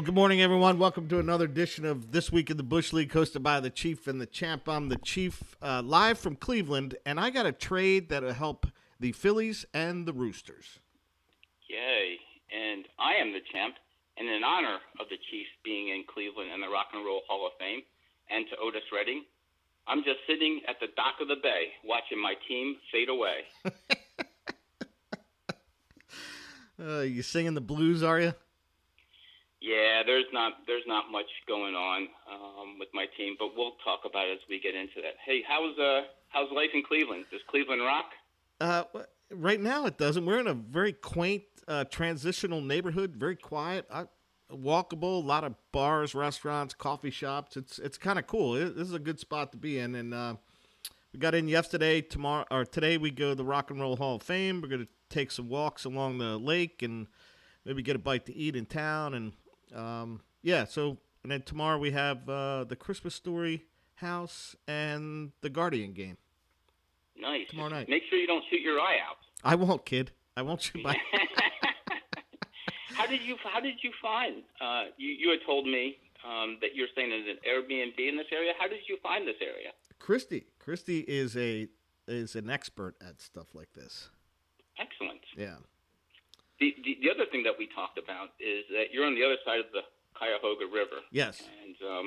Well, good morning, everyone. Welcome to another edition of This Week in the Bush League, hosted by the Chief and the Champ. I'm the Chief, uh, live from Cleveland, and I got a trade that'll help the Phillies and the Roosters. Yay. And I am the champ, and in honor of the Chief being in Cleveland and the Rock and Roll Hall of Fame, and to Otis Redding, I'm just sitting at the dock of the bay watching my team fade away. Uh, you singing the blues, are you? Yeah, there's not there's not much going on um, with my team, but we'll talk about it as we get into that. Hey, how's uh how's life in Cleveland? Does Cleveland rock? Uh, right now it doesn't. We're in a very quaint uh, transitional neighborhood, very quiet, uh, walkable. A lot of bars, restaurants, coffee shops. It's it's kind of cool. It, this is a good spot to be in, and uh, we got in yesterday. Tomorrow or today we go to the Rock and Roll Hall of Fame. We're gonna take some walks along the lake and maybe get a bite to eat in town and um, yeah, so and then tomorrow we have uh, the Christmas Story house and the Guardian game. Nice. Tomorrow night. Make sure you don't shoot your eye out. I won't, kid. I won't shoot my. how did you How did you find? Uh, you You had told me um, that you're staying in an Airbnb in this area. How did you find this area? Christy. Christy is a is an expert at stuff like this. Excellent. Yeah. The, the, the other thing that we talked about is that you're on the other side of the Cuyahoga River. Yes. And um,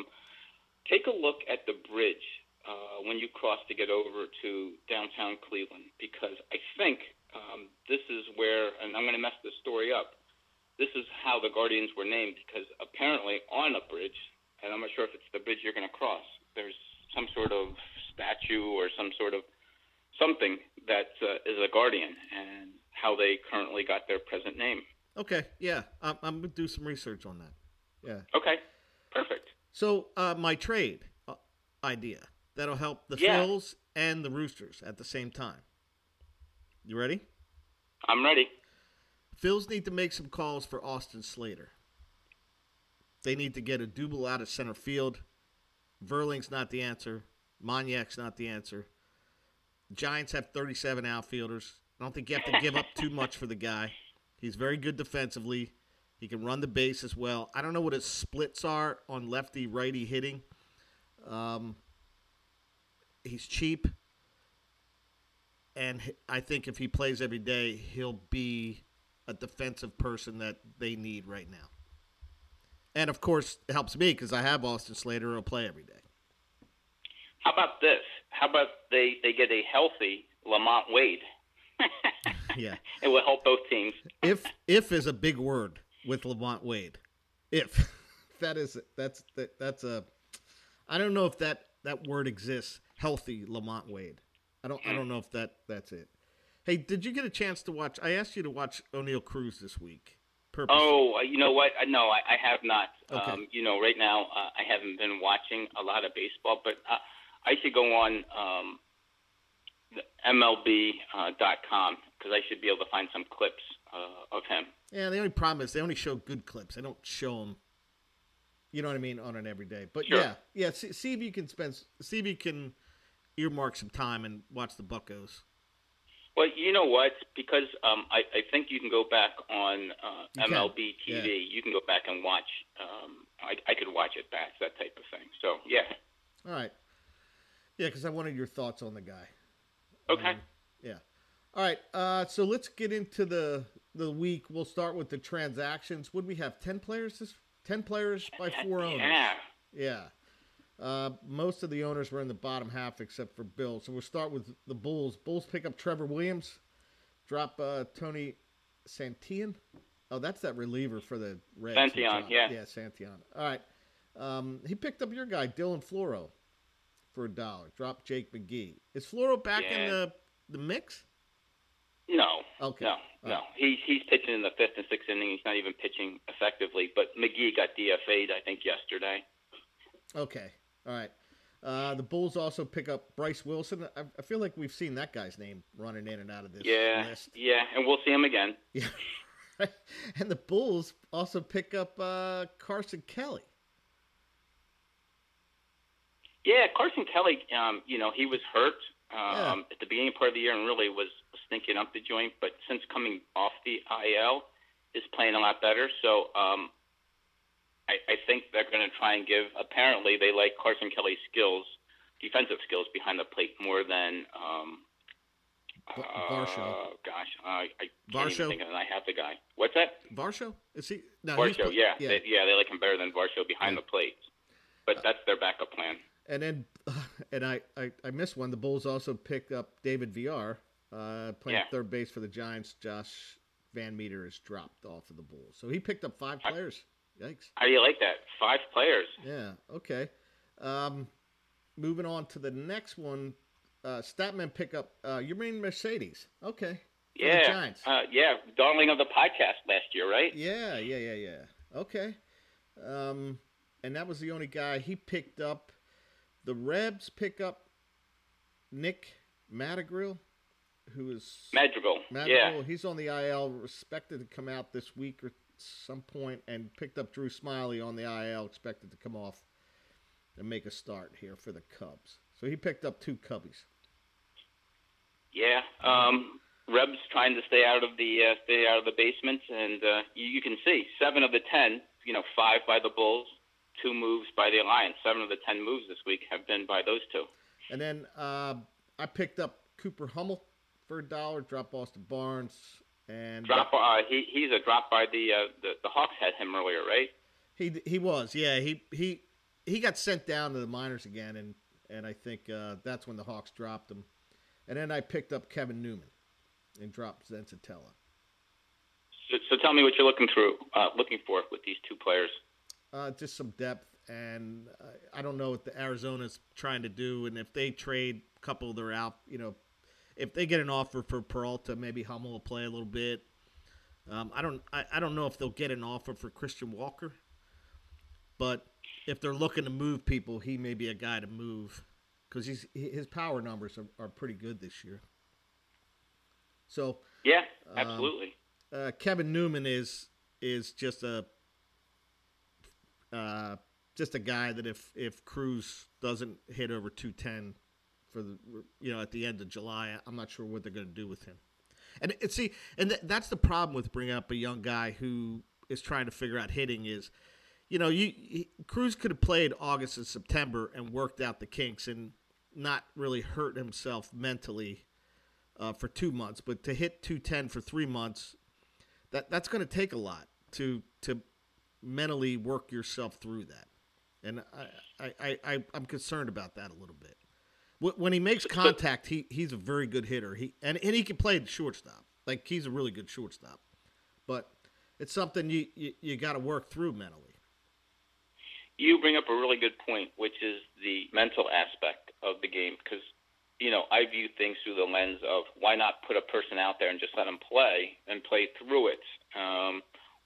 take a look at the bridge uh, when you cross to get over to downtown Cleveland, because I think um, this is where, and I'm going to mess this story up. This is how the Guardians were named, because apparently on a bridge, and I'm not sure if it's the bridge you're going to cross, there's some sort of statue or some sort of something that uh, is a guardian, and how they currently got their present name. Okay. Yeah, I'm, I'm gonna do some research on that. Yeah. Okay. Perfect. So uh, my trade uh, idea that'll help the Yeah. Phils and the Roosters at the same time. You ready? I'm ready. Phils need to make some calls for Austin Slater. They need to get a double out of center field. Vierling's not the answer. Moniak's not the answer. Giants have 37 outfielders. I don't think you have to give up too much for the guy. He's very good defensively. He can run the base as well. I don't know what his splits are on lefty righty hitting. Um, he's cheap. And I think if he plays every day, he'll be a defensive person that they need right now. And of course, it helps me because I have Austin Slater who'll play every day. How about this? How about they, they get a healthy LaMonte Wade? Yeah. it will help both teams. If if is a big word with LaMonte Wade. If that is that's that, that's a I don't know if that that word exists. Healthy LaMonte Wade. I don't I don't know if that that's it. Hey, did you get a chance to watch? I asked you to watch Oneil Cruz this week. Purposely. Oh, uh, you know what? Uh, No, I, I have not. Okay. Um, you know, right now uh, I haven't been watching a lot of baseball, but uh, I should go on um, MLB.com uh, because I should be able to find some clips uh, of him. Yeah, the only problem is they only show good clips. They don't show them. You know what I mean on an everyday. But Sure. yeah, yeah. See, see if you can spend. See if you can earmark some time and watch the Buckos. Well, you know what? Because um, I, I think you can go back on uh, can, MLB TV. yeah. You can go back and watch. Um, I, I could watch it back, that type of thing. So yeah. All right. Yeah, because I wanted your thoughts on the guy. Okay. Um, yeah. All right. Uh, so let's get into the the week. We'll start with the transactions. Would we have ten players? This ten players by four owners. Yeah. Yeah. Uh, most of the owners were in the bottom half except for Bill. So we'll start with the Bulls. Bulls pick up Trevor Williams, drop uh, Tony Santillan. Oh, that's that reliever for the Reds. dropped- yeah. Yeah, Santillan. All right. Um, he picked up your guy, Dylan Floro, for a dollar. Drop Jake McGee. Is Floro back in the, the mix? No. Okay. No, All no. right. He's he's pitching in the fifth and sixth inning. He's not even pitching effectively. But McGee got DFA'd, I think, yesterday. Okay. All right. Uh, the Bulls also pick up Bryce Wilson. I, I feel like we've seen that guy's name running in and out of this Yeah, list. yeah, and we'll see him again. Yeah. and the Bulls also pick up uh, Carson Kelly. Yeah, Carson Kelly. Um, you know, he was hurt um, Yeah. at the beginning part of the year and really was stinking up the joint. But since coming off the IL, is playing a lot better. So um, I, I think they're going to try and give. Apparently, they like Carson Kelly's skills, defensive skills behind the plate more than. Um, Varsho. Uh, gosh, uh, I can't Varsho? even think of it. I have the guy. What's that? Varsho? Is he? No, Varsho, pl- yeah, yeah. They, yeah, they like him better than Varsho behind Yeah. the plate. But that's their backup plan. And then, and I, I, I missed one. The Bulls also picked up David Villar, uh, playing Yeah. third base for the Giants. Josh VanMeter is dropped off of the Bulls, so he picked up five players. Yikes! How do you like that? Five players. Yeah. Okay. Um, moving on to the next one. Uh, Statman pick up. Uh, Yermin Mercedes? Okay. Yeah, Giants. uh, yeah, darling of the podcast last year, right? Yeah, yeah, yeah, yeah. Okay. Um, and that was the only guy he picked up. The Rebs pick up Nick Madrigal, who is Madrigal. Madrigal. Yeah, He's on the IL, expected to come out this week or some point, and picked up Drew Smyly on the IL, expected to come off and make a start here for the Cubs. So he picked up two Cubbies. yeah. Um, Rebs trying to stay out of the uh, stay out of the basement, and uh, you, you can see seven of the ten. You know, five by the Bulls, two moves by the Alliance. Seven of the ten moves this week have been by those two. And then uh, I picked up Cooper Hummel for a dollar, drop Austin Barnes, and Drop. Uh, he he's a drop by the uh, the the Hawks had him earlier, right? He he was, yeah. He he he got sent down to the minors again, and and I think uh, that's when the Hawks dropped him. And then I picked up Kevin Newman and dropped Zensatella. So, so tell me what you're looking through, uh, looking for with these two players. Uh, just some depth, and uh, I don't know what the Arizona's trying to do, and if they trade a couple of their out, you know, if they get an offer for Peralta, maybe Hummel will play a little bit. Um, I don't I, I don't know if they'll get an offer for Christian Walker, but if they're looking to move people, he may be a guy to move because he's his power numbers are, are pretty good this year. So Yeah, Um, absolutely. uh, Kevin Newman is is just a uh, just a guy that if if Cruz doesn't hit over two ten for the you know at the end of July, I'm not sure what they're going to do with him. And, and see, and th- that's the problem with bringing up a young guy who is trying to figure out hitting is, you know, you he, Cruz could have played August and September and worked out the kinks and not really hurt himself mentally uh, for two months, but to hit 210 for three months, that that's going to take a lot to to mentally work yourself through that, and I I, I, I'm concerned about that a little bit. When he makes contact, he he's a very good hitter. He and, and he can play the shortstop. Like he's a really good shortstop, but it's something you you, you got to work through mentally. You bring up a really good point, which is the mental aspect of the game. Because, you know, I view things through the lens of why not put a person out there and just let them play and play through it? Um,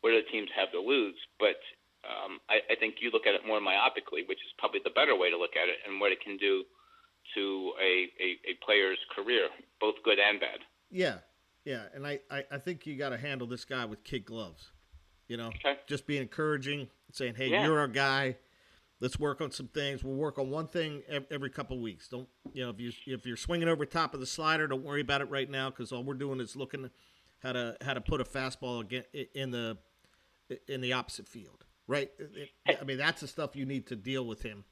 what do the teams have to lose? But um, I, I think you look at it more myopically, which is probably the better way to look at it, and what it can do to a, a, a player's career, both good and bad. Yeah, yeah, and I I, I think you got to handle this guy with kid gloves. You know, Okay. just be encouraging, saying, "Hey, Yeah. you're our guy. Let's work on some things. We'll work on one thing every couple weeks. Don't you know if you if you're swinging over top of the slider, don't worry about it right now because all we're doing is looking how to how to put a fastball in the in the opposite field. Right? It- it- I mean, that's the stuff you need to deal with him.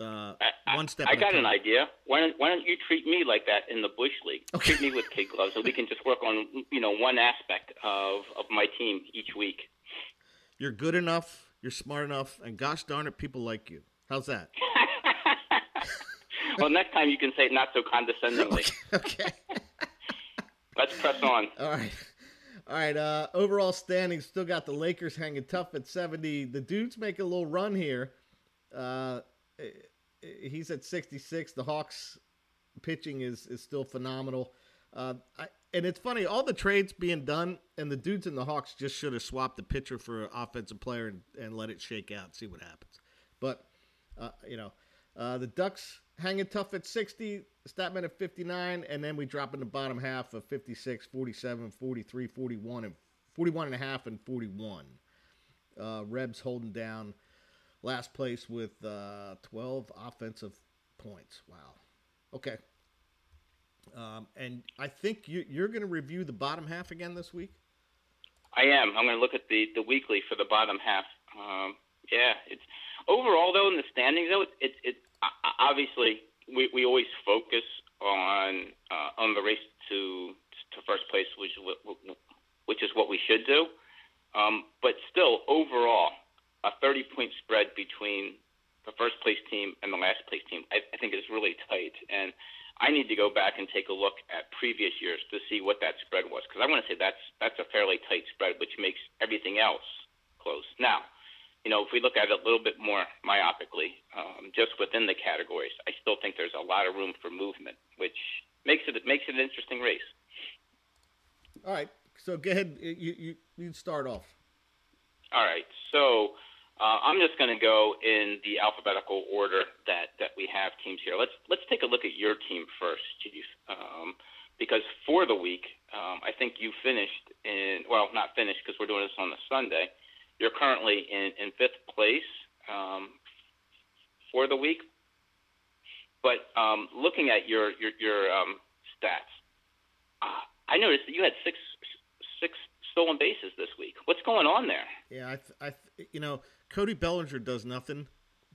Uh, I- one step. I got an idea. Why don't Why don't you treat me like that in the bush league? Okay. Treat me with kid gloves, so we can just work on you know one aspect of of my team each week. You're good enough. You're smart enough, and gosh darn it, people like you. How's that? well, next time you can say it not so condescendingly. okay. Let's press on. All right. All right. Uh, overall standings still got the Lakers hanging tough at 70. The dudes make a little run here. Uh, eh, he's at 66. The Hawks pitching is, is still phenomenal. Uh, I, and it's funny, all the trades being done, and the dudes in the Hawks just should have swapped the pitcher for an offensive player and, and let it shake out, see what happens. But, uh, you know, uh, the Ducks hanging tough at 60, Statman at 59, and then we drop in the bottom half of 56, 47, 43, 41, and 41 and a half and 41. Uh, Rebs holding down last place with uh, 12 offensive points. Wow. Okay. Um, and I think you, you're going to review the bottom half again this week. I am. I'm going to look at the the weekly for the bottom half. Um, Yeah, it's overall though in the standings though, it it, it obviously we, we always focus on uh, on the race to to first place, which which is what we should do. Um, but still, overall, a 30 point spread between the first place team and the last place team, I, I think is really tight. And I need to go back and take a look at previous years to see what that spread was because I want to say that's that's a fairly tight spread, which makes everything else close. Now, you know, if we look at it a little bit more myopically, um, just within the categories, I still think there's a lot of room for movement, which makes it makes it an interesting race. All right, so go ahead. You you, you start off. All right, so uh, I'm just going to go in the alphabetical order that, that we have teams here. Let's let's take a look at your team first, Chief, um, because for the week, um, I think you finished in well, not finished because we're doing this on a Sunday. You're currently in, in fifth place um, for the week, but um, looking at your your, your um, stats, uh, I noticed that you had six six stolen bases this week. What's going on there? Yeah, I, th- I th- you know, Cody Bellinger does nothing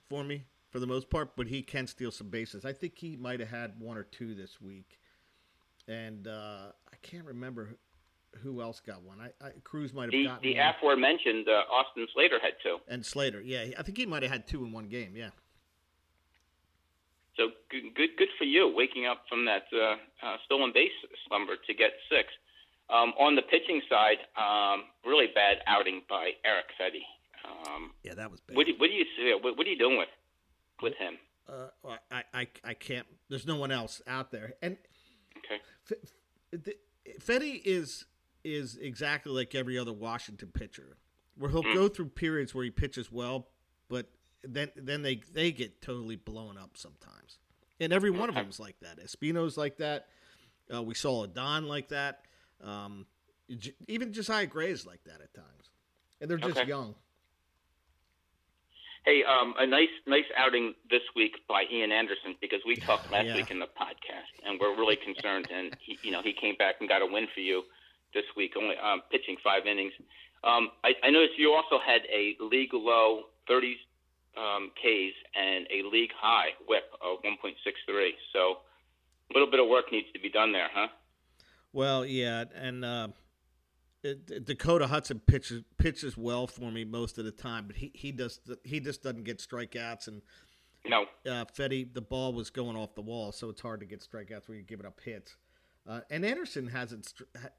for me for the most part, but he can steal some bases. I think he might have had one or two this week, and uh, I can't remember who else got one. I, I Cruz might have the, gotten the one. aforementioned uh, Austin Slater had two. And Slater, yeah, I think he might have had two in one game. Yeah. So good, good, good for you, waking up from that uh, uh, stolen base slumber to get six. Um, on the pitching side, um, really bad outing by Erick Fedde. Um, yeah, that was bad. What do, what do you see? What, what, are you doing with with him? Uh, I, I I can't. There's no one else out there. And okay, F- Fedde is is exactly like every other Washington pitcher, where he'll mm. go through periods where he pitches well, but then then they they get totally blown up sometimes. And every one of them is like that. Espino's like that. Uh, we saw Adon like that. Um, even Josiah Gray is like that at times, and they're just okay. young. Hey, um, a nice nice outing this week by Ian Anderson because we talked last yeah. week in the podcast, and we're really concerned. and he, you know, he came back and got a win for you this week, only um, pitching five innings. Um, I, I noticed you also had a league low 30 um, Ks and a league high WHIP of 1.63. So a little bit of work needs to be done there, huh? Well, yeah, and uh, it, Dakota Hudson pitches pitches well for me most of the time, but he he does he just doesn't get strikeouts and. No. Uh, Fedde, the ball was going off the wall, so it's hard to get strikeouts when you're giving up hits. Uh, and Anderson hasn't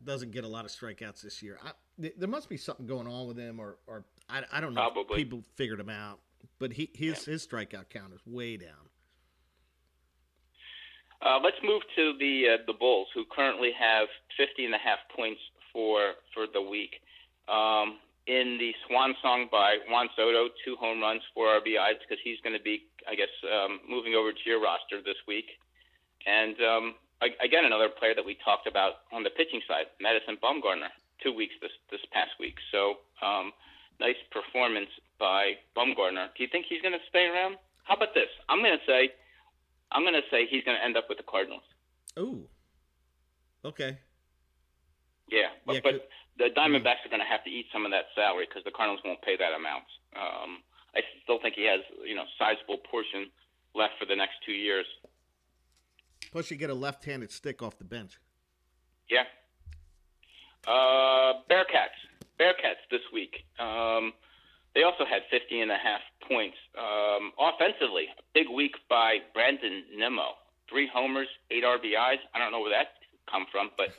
doesn't get a lot of strikeouts this year. I, there must be something going on with him, or or I, I don't know. Probably. People figured him out, but he his yeah. his strikeout count is way down. Uh, let's move to the uh, the Bulls, who currently have 50 and a half points for for the week. Um, in the swan song by Juan Soto, two home runs, four RBIs, because he's going to be, I guess, um, moving over to your roster this week. And um, again, another player that we talked about on the pitching side, Madison Bumgarner, two weeks this this past week. So um, nice performance by Bumgarner. Do you think he's going to stay around? How about this? I'm going to say I'm going to say he's going to end up with the Cardinals. Ooh. Okay. Yeah, but, yeah, but the Diamondbacks are going to have to eat some of that salary because the Cardinals won't pay that amount. Um, I still think he has, you know, sizable portion left for the next two years. Plus, you get a left-handed stick off the bench. Yeah. Uh, Bearcats. Bearcats this week. Um, they also had 50 and a half points. Um, offensively, a big week by Brandon Nimmo. Three homers, eight RBIs. I don't know where that come from, but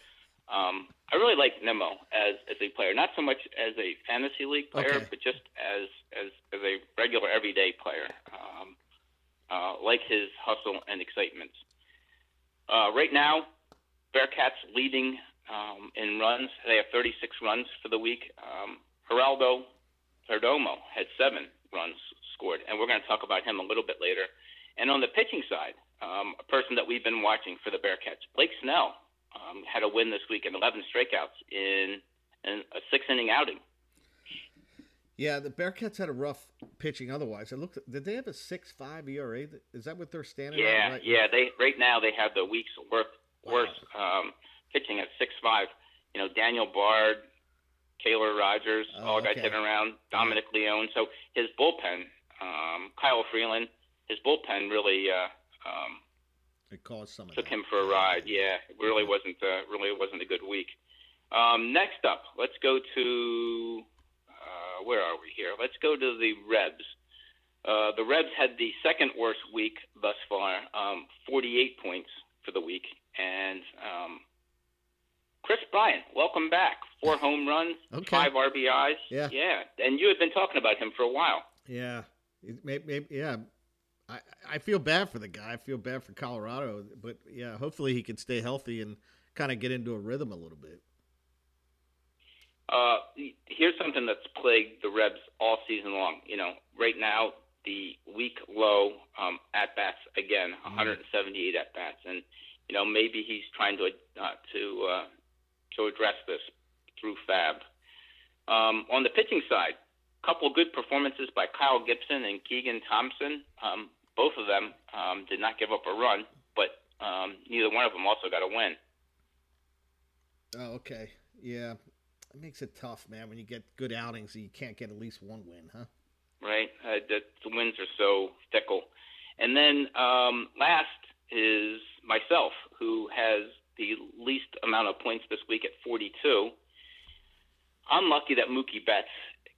um, I really like Nimmo as, as a player. Not so much as a fantasy league player, okay. but just as, as, as a regular everyday player. Um, uh, like his hustle and excitement. Uh, right now, Bearcats leading um, in runs. They have 36 runs for the week. Um, Geraldo Perdomo had seven runs scored, and we're going to talk about him a little bit later. And on the pitching side, um, a person that we've been watching for the Bearcats, Blake Snell, um, had a win this week and 11 strikeouts in, in a six inning outing. Yeah, the Bearcats had a rough pitching. Otherwise, it looked. Did they have a six five ERA? Is that what they're standing? Yeah, right yeah. They right now they have the week's worth wow. worst um, pitching at six five. You know, Daniel Bard, Taylor Rogers, Oh, all guys okay. hitting around, Dominic Leone. So his bullpen, um, Kyle Freeland, his bullpen really uh, um, It caused some of took him for a ride. Yeah, it really wasn't uh, really wasn't a good week. Um, next up, let's go to uh, where are we here? Let's go to the Rebs. Uh, the Rebs had the second worst week thus far, um, 48 points for the week, and um, Kris Bryant, welcome back. Four home runs, Okay. five RBIs. Yeah. yeah, and you had been talking about him for a while. Yeah, it may, may, yeah. I I feel bad for the guy. I feel bad for Colorado, but yeah, hopefully he can stay healthy and kind of get into a rhythm a little bit. Uh, here's something that's plagued the Rebs all season long. You know, right now the week low um, at bats again, 178 at bats, and you know maybe he's trying to uh, to uh, to address this through FAAB. Um, on the pitching side, a couple good performances by Kyle Gibson and Keegan Thompson. Um, both of them um, did not give up a run, but um, neither one of them also got a win. Oh, okay. Yeah, it makes it tough, man, when you get good outings and you can't get at least one win, huh? right? Uh, the, the winds are so fickle. And then um, last is myself, who has the least amount of points this week at 42. I'm lucky that Mookie Betts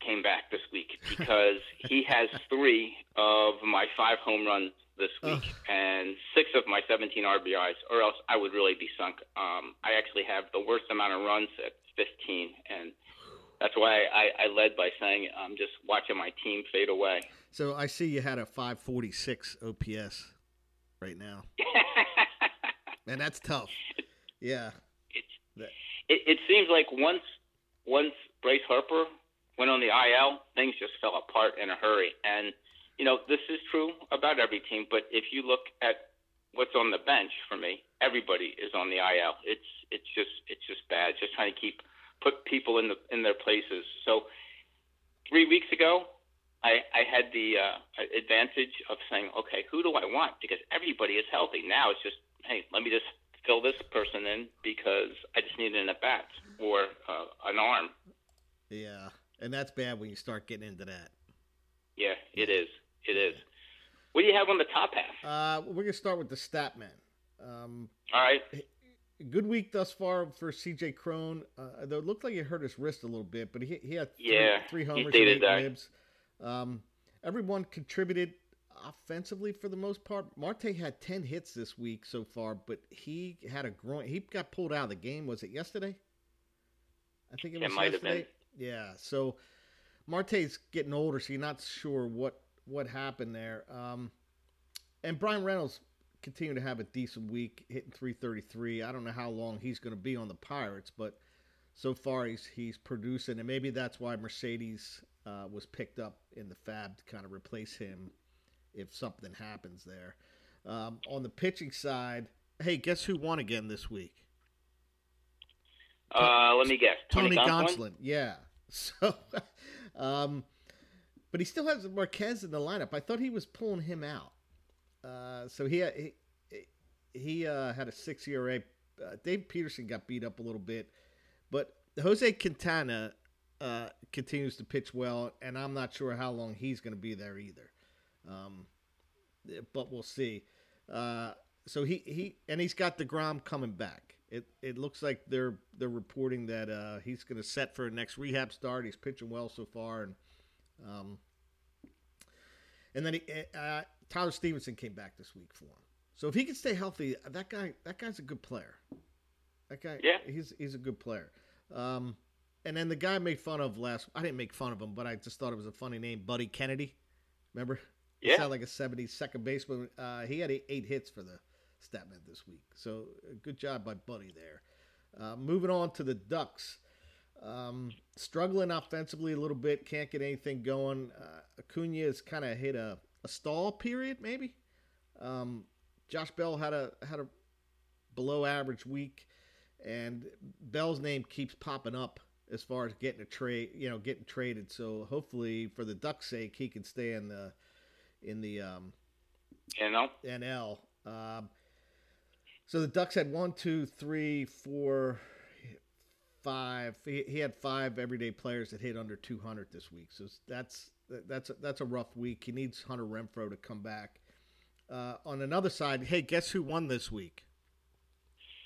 came back this week because he has three of my five home runs this week and six of my 17 RBIs, or else I would really be sunk. Um, I actually have the worst amount of runs at 15, and that's why I, I led by saying I'm just watching my team fade away. So I see you had a 546 OPS right now, and that's tough. Yeah. It's, it, it seems like once once Bryce Harper went on the IL, things just fell apart in a hurry. And you know this is true about every team, but if you look at what's on the bench for me, everybody is on the IL. It's it's just it's just bad. Just trying to keep put people in the in their places. So three weeks ago, I, I had the uh, advantage of saying, okay, who do I want? Because everybody is healthy. Now it's just, hey, let me just fill this person in because I just need an at bat or uh, an arm. Yeah. And that's bad when you start getting into that. Yeah, it is. It is. What do you have on the top half? Uh, we're going to start with the stat man. Um, All right. good week thus far for CJ Cron. Uh, though it looked like he hurt his wrist a little bit, but he, he had three, Yeah, three homers and eight ribs. Um, everyone contributed offensively for the most part. Marte had 10 hits this week so far, but he had a groin. He got pulled out of the game. Was it yesterday? I think it It was might have yesterday. Yeah. So Marte's getting older, so you're not sure what what happened there. Um, and Bryan Reynolds continued to have a decent week, hitting 333. I don't know how long he's going to be on the Pirates, but so far he's he's producing, and maybe that's why Mercedes uh, was picked up in the FAAB to kind of replace him if something happens there. Um, on the pitching side, hey, guess who won again this week? Uh, let me guess. Tony Gonsolin? Gonsolin. Yeah. So, um, but he still has Marquez in the lineup. I thought he was pulling him out. Uh, so he he, he uh, had a six ERA. Uh, Dave Peterson got beat up a little bit, but Jose Quintana uh, continues to pitch well, and I'm not sure how long he's going to be there either. Um, but we'll see. Uh, so he, he and he's got Degrom coming back. It it looks like they're they're reporting that uh, he's going to set for a next rehab start. He's pitching well so far, and um, and then he, uh, Tyler Stephenson came back this week for him. So if he can stay healthy, that guy that guy's a good player. That guy, Yeah. he's he's a good player. Um, and then the guy I made fun of last. I didn't make fun of him, but I just thought it was a funny name, Buddy Kennedy. Remember? He Yeah. sounded like a 70s second baseman. Uh, he had eight, eight hits for the Statman this week. So uh, good job by Buddy there. Uh, moving on to the Ducks. Um, struggling offensively a little bit. Can't get anything going. Uh, Acuna has kind of hit a, a stall period, maybe. Um, Josh Bell had a had a below average week, and Bell's name keeps popping up as far as getting a trade, you know, getting traded. So hopefully, for the Ducks' sake, he can stay in the in the um, know? NL. Um, so the Ducks had one, two, three, four, five. He, he had five everyday players that hit under 200 this week. So that's that's a, that's a rough week. He needs Hunter Renfroe to come back. Uh, on another side, hey, guess who won this week?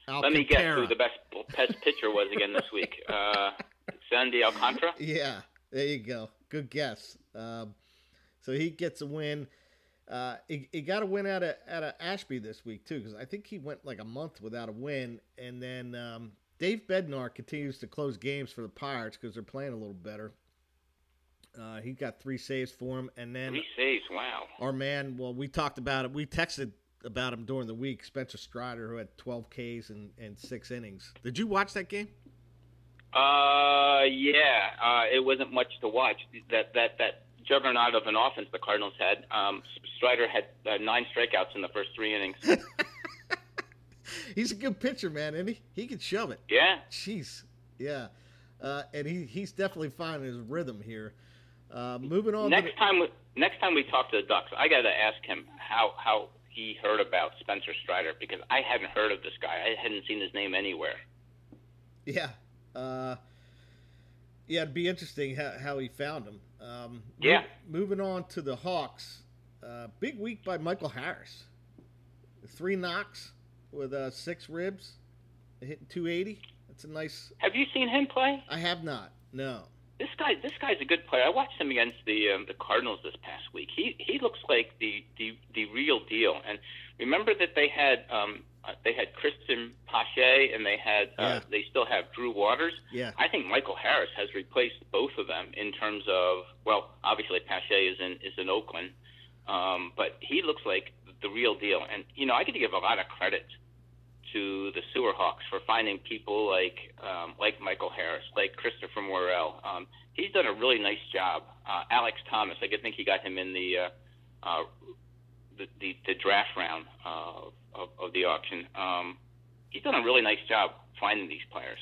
Alcantara. Let me guess who the best best pitcher was again this week. Uh, Sandy Alcantara. Yeah, there you go. Good guess. Um, so he gets a win. Uh, he, he got a win out of out of Ashby this week too, because I think he went like a month without a win, and then um, Dave Bednar continues to close games for the Pirates because they're playing a little better. Uh, he got three saves for him, and then three saves. Wow. Our man. Well, we talked about it. We texted about him during the week. Spencer Strider, who had 12 Ks and, and six innings. Did you watch that game? Uh, yeah. Uh, it wasn't much to watch. That that that juggernaut of an offense the Cardinals had. Um, Strider had uh, nine strikeouts in the first three innings. he's a good pitcher, man, and he he can shove it. Yeah. Jeez. Yeah. Uh, and he he's definitely finding his rhythm here. Uh, moving on. Next the... time, we, next time we talk to the Ducks, I got to ask him how how he heard about Spencer Strider because I hadn't heard of this guy. I hadn't seen his name anywhere. Yeah. Uh, yeah, it'd be interesting how, how he found him. Um, yeah. moving on to the Hawks. Uh, big week by Michael Harris. Three knocks with uh, six ribs, hitting 280. That's a nice. Have you seen him play? I have not. No. This guy, this guy's a good player. I watched him against the um, the Cardinals this past week. He he looks like the the the real deal. And remember that they had um, uh, they had Cristian Pache and they had uh, yeah. they still have Drew Waters. Yeah. I think Michael Harris has replaced both of them in terms of well, obviously Pache is in is in Oakland, um, but he looks like the real deal. And you know, I get to give a lot of credit to the Sewer Hawks for finding people like um, like Michael Harris, like Christopher Morel. Um, he's done a really nice job. Uh, Alex Thomas, I think he got him in the uh, uh, the, the, the draft round uh, of, of the auction. Um, he's done a really nice job finding these players.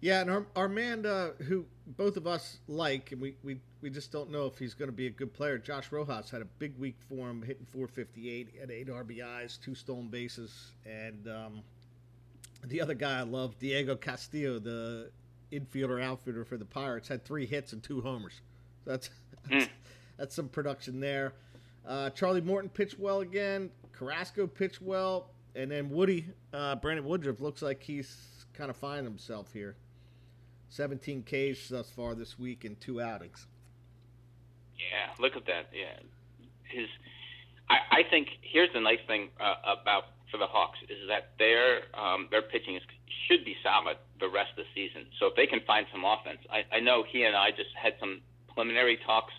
Yeah, and our, Armand, who both of us like, and we, we, we just don't know if he's going to be a good player. Josh Rojas had a big week for him, hitting 458, had eight RBIs, two stolen bases, and um, the other guy I love, Diego Castillo, the infielder outfielder for the Pirates, had three hits and two homers. That's that's, mm. that's some production there. Uh, Charlie Morton pitched well again. Carrasco pitched well, and then Woody uh, Brandon Woodruff looks like he's kind of finding himself here. 17 Ks thus far this week in two outings. Yeah, look at that. Yeah, his. I, I think here's the nice thing uh, about for the Hawks is that their um, their pitching is, should be solid the rest of the season. So if they can find some offense, I, I know he and I just had some preliminary talks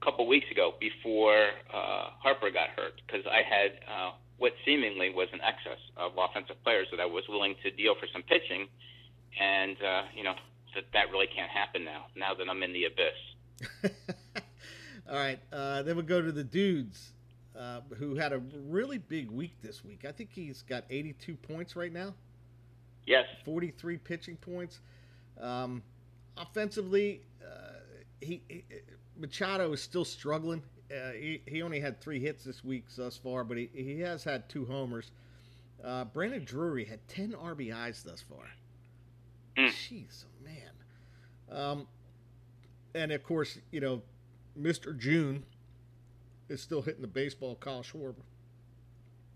a couple weeks ago before uh, Harper got hurt because I had uh, what seemingly was an excess of offensive players that I was willing to deal for some pitching, and uh, you know that that really can't happen now. Now that I'm in the abyss. All right, uh, then we'll go to the dudes, uh, who had a really big week this week. I think he's got 82 points right now. Yes. 43 pitching points. Um, offensively, uh, he, he, Machado is still struggling. Uh, he, he only had three hits this week thus far, but he, he has had two homers. Uh, Brandon Drury had 10 RBIs thus far. Mm. Jeez, oh man. Um, and of course, you know, Mr. June is still hitting the baseball, Kyle Schwarber.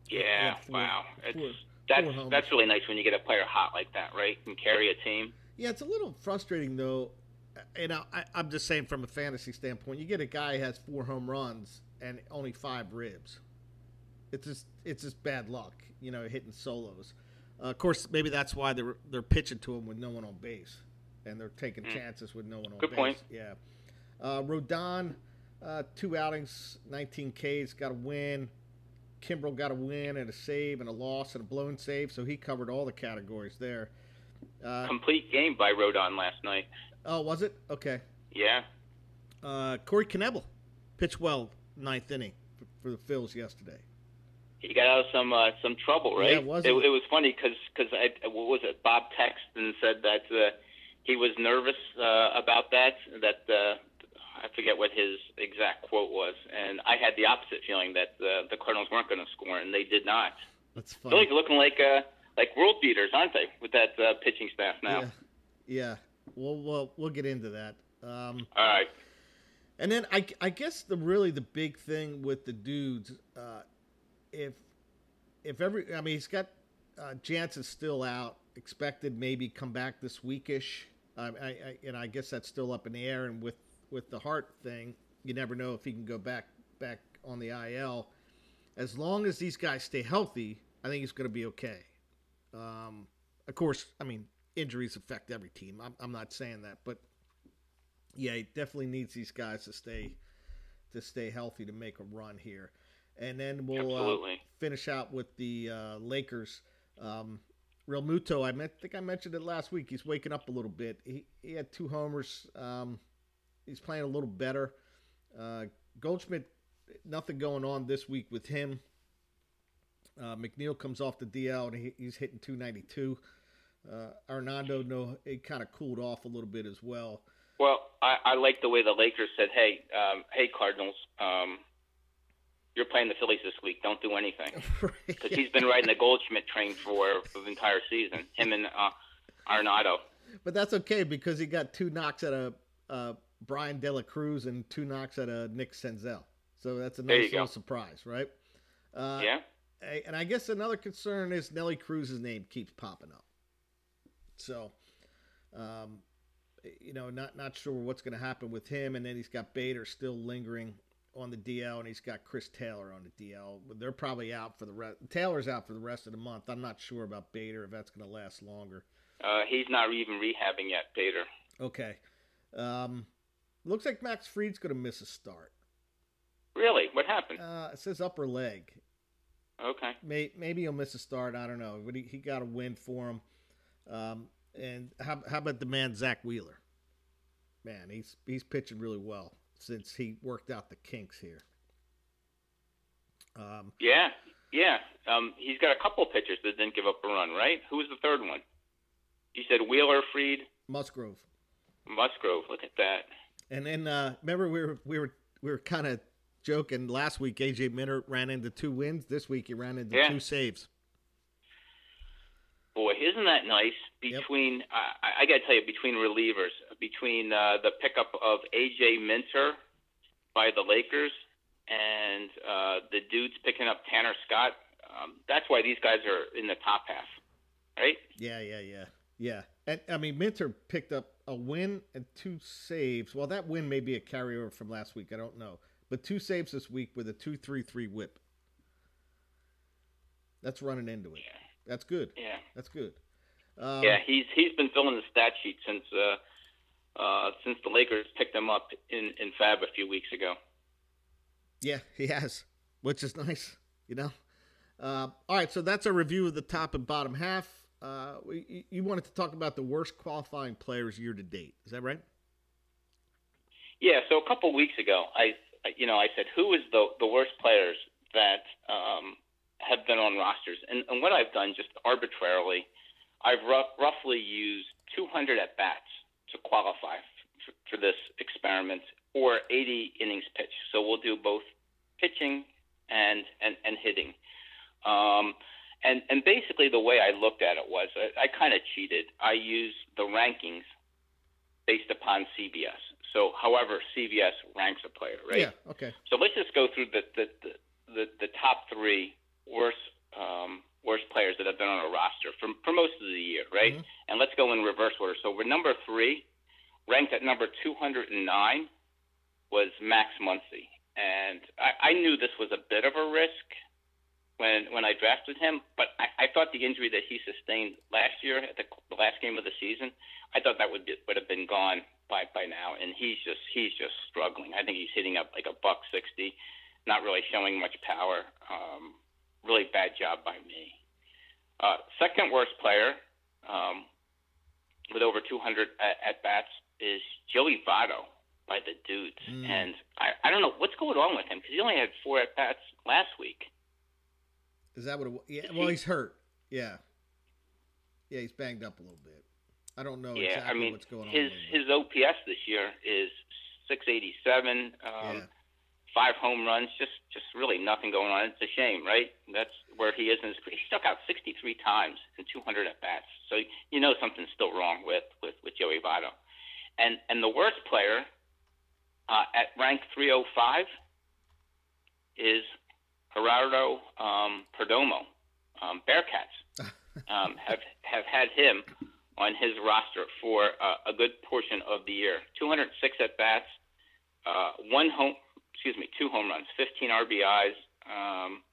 Yeah, four, wow. It's, four, that's four that's really nice when you get a player hot like that, right? Can carry a team. Yeah, it's a little frustrating though. And I, I'm just saying from a fantasy standpoint, you get a guy who has four home runs and only five ribs. It's just it's just bad luck, you know, hitting solos. Uh, of course, maybe that's why they're they're pitching to him with no one on base, and they're taking mm. chances with no one on Good base. Good point. Yeah. Uh, Rodon uh, two outings, 19 Ks, got a win. Kimbrel got a win and a save and a loss and a blown save, so he covered all the categories there. Uh, Complete game by Rodon last night. Oh, was it? Okay. Yeah. Uh, Corey Knebel pitched well ninth inning for, for the Phils yesterday. He got out of some uh, some trouble, right? Yeah, was it, it was funny because because what was it? Bob texted and said that uh, he was nervous uh, about that that uh, I forget what his exact quote was, and I had the opposite feeling that the the Cardinals weren't going to score, and they did not. That's funny. Phillies looking like uh, like world beaters, aren't they, with that uh, pitching staff now? Yeah. Yeah. Well, we'll we'll get into that. Um, All right. and then I, I guess the really the big thing with the dudes, uh, if if every I mean he's got uh, Jansen still out, expected maybe come back this weekish. I, I, I and I guess that's still up in the air. And with with the heart thing, you never know if he can go back back on the IL. As long as these guys stay healthy, I think he's going to be okay. Um, of course, I mean injuries affect every team. I'm, I'm not saying that, but yeah, he definitely needs these guys to stay to stay healthy to make a run here. And then we'll uh, finish out with the uh, Lakers. Um, Realmuto, I meant, think I mentioned it last week. He's waking up a little bit. He, he had two homers. Um, he's playing a little better. Uh, Goldschmidt, nothing going on this week with him. Uh, McNeil comes off the DL and he, he's hitting 292. Uh, Arenado, no, it kind of cooled off a little bit as well. Well, I, I like the way the Lakers said, "Hey, um, hey Cardinals, um, you're playing the Phillies this week. Don't do anything." Because he's been riding the Goldschmidt train for, for the entire season. Him and uh, Arenado. But that's okay because he got two knocks at a uh, Bryan De La Cruz and two knocks at a Nick Senzel. So that's a nice little go. surprise, right? Uh, yeah. And I guess another concern is Nelly Cruz's name keeps popping up. So, um, you know, not not sure what's going to happen with him. And then he's got Bader still lingering on the DL, and he's got Chris Taylor on the DL. They're probably out for the rest. Taylor's out for the rest of the month. I'm not sure about Bader if that's going to last longer. Uh, he's not even rehabbing yet, Bader. Okay. Um, looks like Max Fried's going to miss a start. Really? What happened? Uh, it says upper leg. Okay. May, maybe he'll miss a start. I don't know. But he, he got a win for him. Um, and how, how about the man Zack Wheeler? Man, he's he's pitching really well since he worked out the kinks here. Um, Yeah. Yeah. Um, he's got a couple pitchers that didn't give up a run, right? Who was the third one? You said Wheeler, Fried, Musgrove. Musgrove. Look at that. And then uh, remember we were we were we were kind of joking last week. AJ Minter ran into two wins. This week he ran into Yeah. two saves. Boy, isn't that nice? Yep. Between I, I got to tell you, between relievers, between uh, the pickup of AJ Minter by the Lakers and uh, the dudes picking up Tanner Scott, um, that's why these guys are in the top half, right? Yeah, yeah, yeah, yeah. And I mean, Minter picked up a win and two saves. Well, that win may be a carryover from last week. I don't know, but two saves this week with a two-three-three whip. That's running into it. Yeah, That's good. yeah, That's good. Um, yeah. He's he's been filling the stat sheet since uh, uh, since the Lakers picked him up in in FAAB a few weeks ago. Yeah, he has, which is nice, you know. Uh, all right, so that's a review of the top and bottom half. Uh, you wanted to talk about the worst qualifying players year to date. Is that right? Yeah, so a couple weeks ago, I, you know, I said who is the the worst players that um, have been on rosters, and, and what I've done just arbitrarily, I've roughly used 200 at bats to qualify f- for this experiment, or 80 innings pitched. So we'll do both pitching and and and hitting. Um, and and basically the way I looked at it was I, I kind of cheated. I used the rankings based upon CBS. So, however, CBS ranks a player, right? Yeah. Okay. So let's just go through the the the, the, top three worst um, worst players that have been on a roster for for most of the year, right? Mhm. And let's go in reverse order. So we're number three, ranked at number 209, was Max Muncy, and I, I knew this was a bit of a risk when when I drafted him, but I, I thought the injury that he sustained last year at the, the last game of the season, I thought that would be, would have been gone by by now, and he's just he's just struggling. I think he's hitting up like a buck sixty, not really showing much power. Um, really bad job by me. Uh, second worst player, um, with over 200 at, at bats, is Joey Votto by the Dudes, Mm. and I I don't know what's going on with him because he only had four at bats last week. Is that what? It, yeah. Well, he's hurt. Yeah. Yeah, he's banged up a little bit. I don't know yeah, exactly I mean what's going his on. him. his OPS this year is 687. Um, yeah. five home runs, just just really nothing going on. It's a shame, right? That's where he is in his. He struck out 63 times and 200 at bats. So you know something's still wrong with with with Joey Votto. And and the worst player uh, at rank 305 is Gerardo um, Perdomo. Um, Bearcats um, have have had him on his roster for uh, a good portion of the year. 206 at bats, uh, one home, excuse me, two home runs, 15 RBIs, um,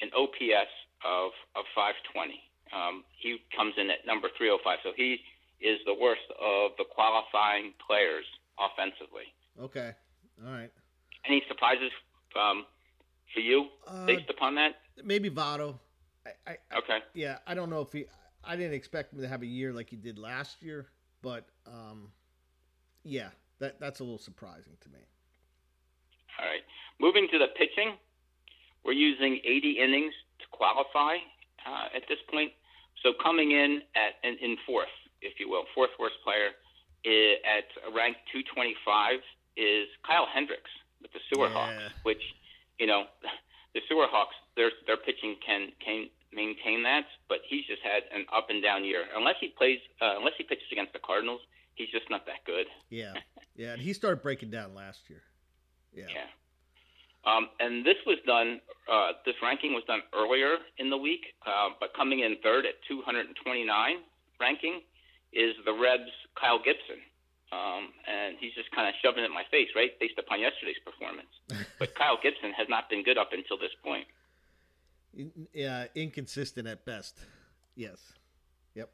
an OPS of of 520. Um, he comes in at number 305, so he is the worst of the qualifying players offensively. Okay, all right. Any surprises um, for you Uh, based upon that? maybe Votto. I, I, I- Okay. yeah, I don't know if he. I didn't expect him to have a year like he did last year, but um, yeah, that that's a little surprising to me. All right. Moving to the pitching, we're using 80 innings to qualify uh, at this point. So coming in at in, in fourth, if you will, fourth worst player i at rank 225 is Kyle Hendricks with the Sewer Hawks, which you know the Sewer Hawks their their pitching can can maintain that, but he's just had an up and down year. Unless he plays, uh, unless he pitches against the Cardinals, he's just not that good. Yeah, yeah, and he started breaking down last year. Yeah, Yeah. Um, and this was done, uh, this ranking was done earlier in the week, uh, but coming in third at 229 ranking is the Rebs' Kyle Gibson. Um, and he's just kind of shoving it in my face, right, based upon yesterday's performance. But Kyle Gibson has not been good up until this point. In- yeah, inconsistent at best. Yes. Yep.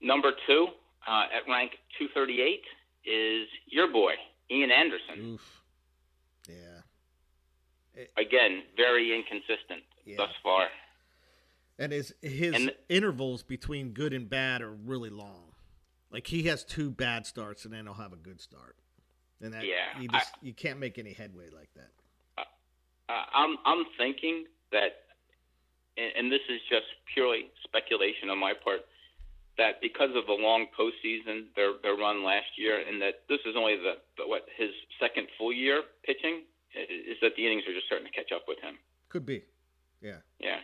Number two uh, at rank 238 is your boy, Ian Anderson. Oof. Yeah. Again, very inconsistent Yeah. thus far. And his his And- intervals between good and bad are really long. Like he has two bad starts and then he'll have a good start. And that Yeah, you just you can't make any headway like that. Uh, I'm I'm thinking that, and, and this is just purely speculation on my part, that because of the long postseason, their their run last year, and that this is only the, the what his second full year pitching, is that the innings are just starting to catch up with him. Could be. Yeah. Yeah,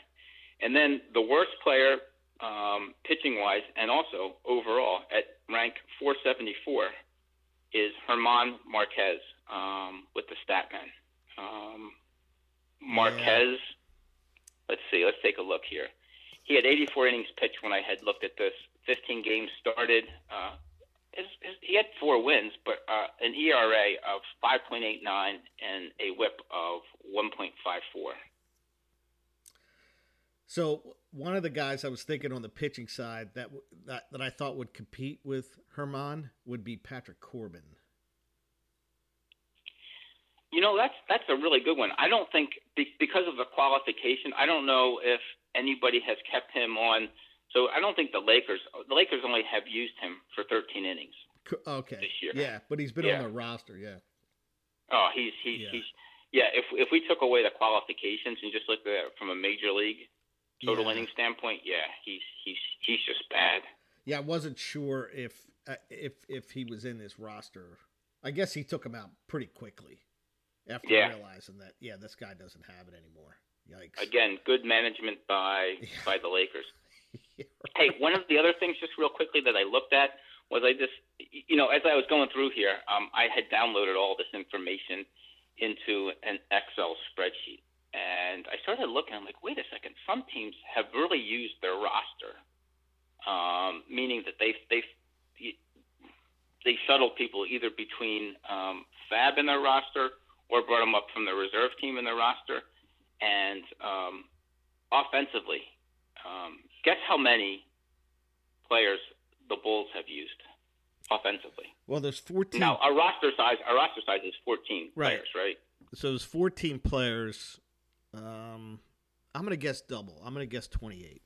and then the worst player, um, pitching wise, and also overall at rank 474, is German Marquez um, with the Statman. Um, Marquez, let's see, let's take a look here. He had 84 innings pitched when I had looked at this. 15 games started. Uh, his, his, he had four wins, but uh, an ERA of 5.89 and a WHIP of 1.54. So one of the guys I was thinking on the pitching side that that, that I thought would compete with German would be Patrick Corbin. You know, that's that's a really good one. I don't think because of the qualification, I don't know if anybody has kept him on. So I don't think the Lakers the Lakers only have used him for 13 innings. Okay. This year. Yeah, but he's been Yeah. on the roster. Yeah. Oh, he's he's Yeah. he's yeah. If if we took away the qualifications and just looked at it from a major league total Yeah. inning standpoint, yeah, he's he's he's just bad. Yeah, I wasn't sure if uh, if if he was in this roster. I guess he took him out pretty quickly after Yeah. realizing that yeah, this guy doesn't have it anymore. Yikes. Again, good management by Yeah. by the Lakers. Yeah, Hey, one of the other things, just real quickly, that I looked at was I just, you know, as I was going through here, um, I had downloaded all this information into an Excel spreadsheet, and I started looking. I'm like, wait a second, some teams have really used their roster, um, meaning that they they they shuttle people either between um, FAAB in their roster or brought them up from the reserve team in their roster, and um, offensively. Um, guess how many players the Bulls have used offensively? Well, there's 14 Now, our roster size, our roster size is 14 Right. players, right? so there's 14 players. Um I'm going to guess double. I'm going to guess 28.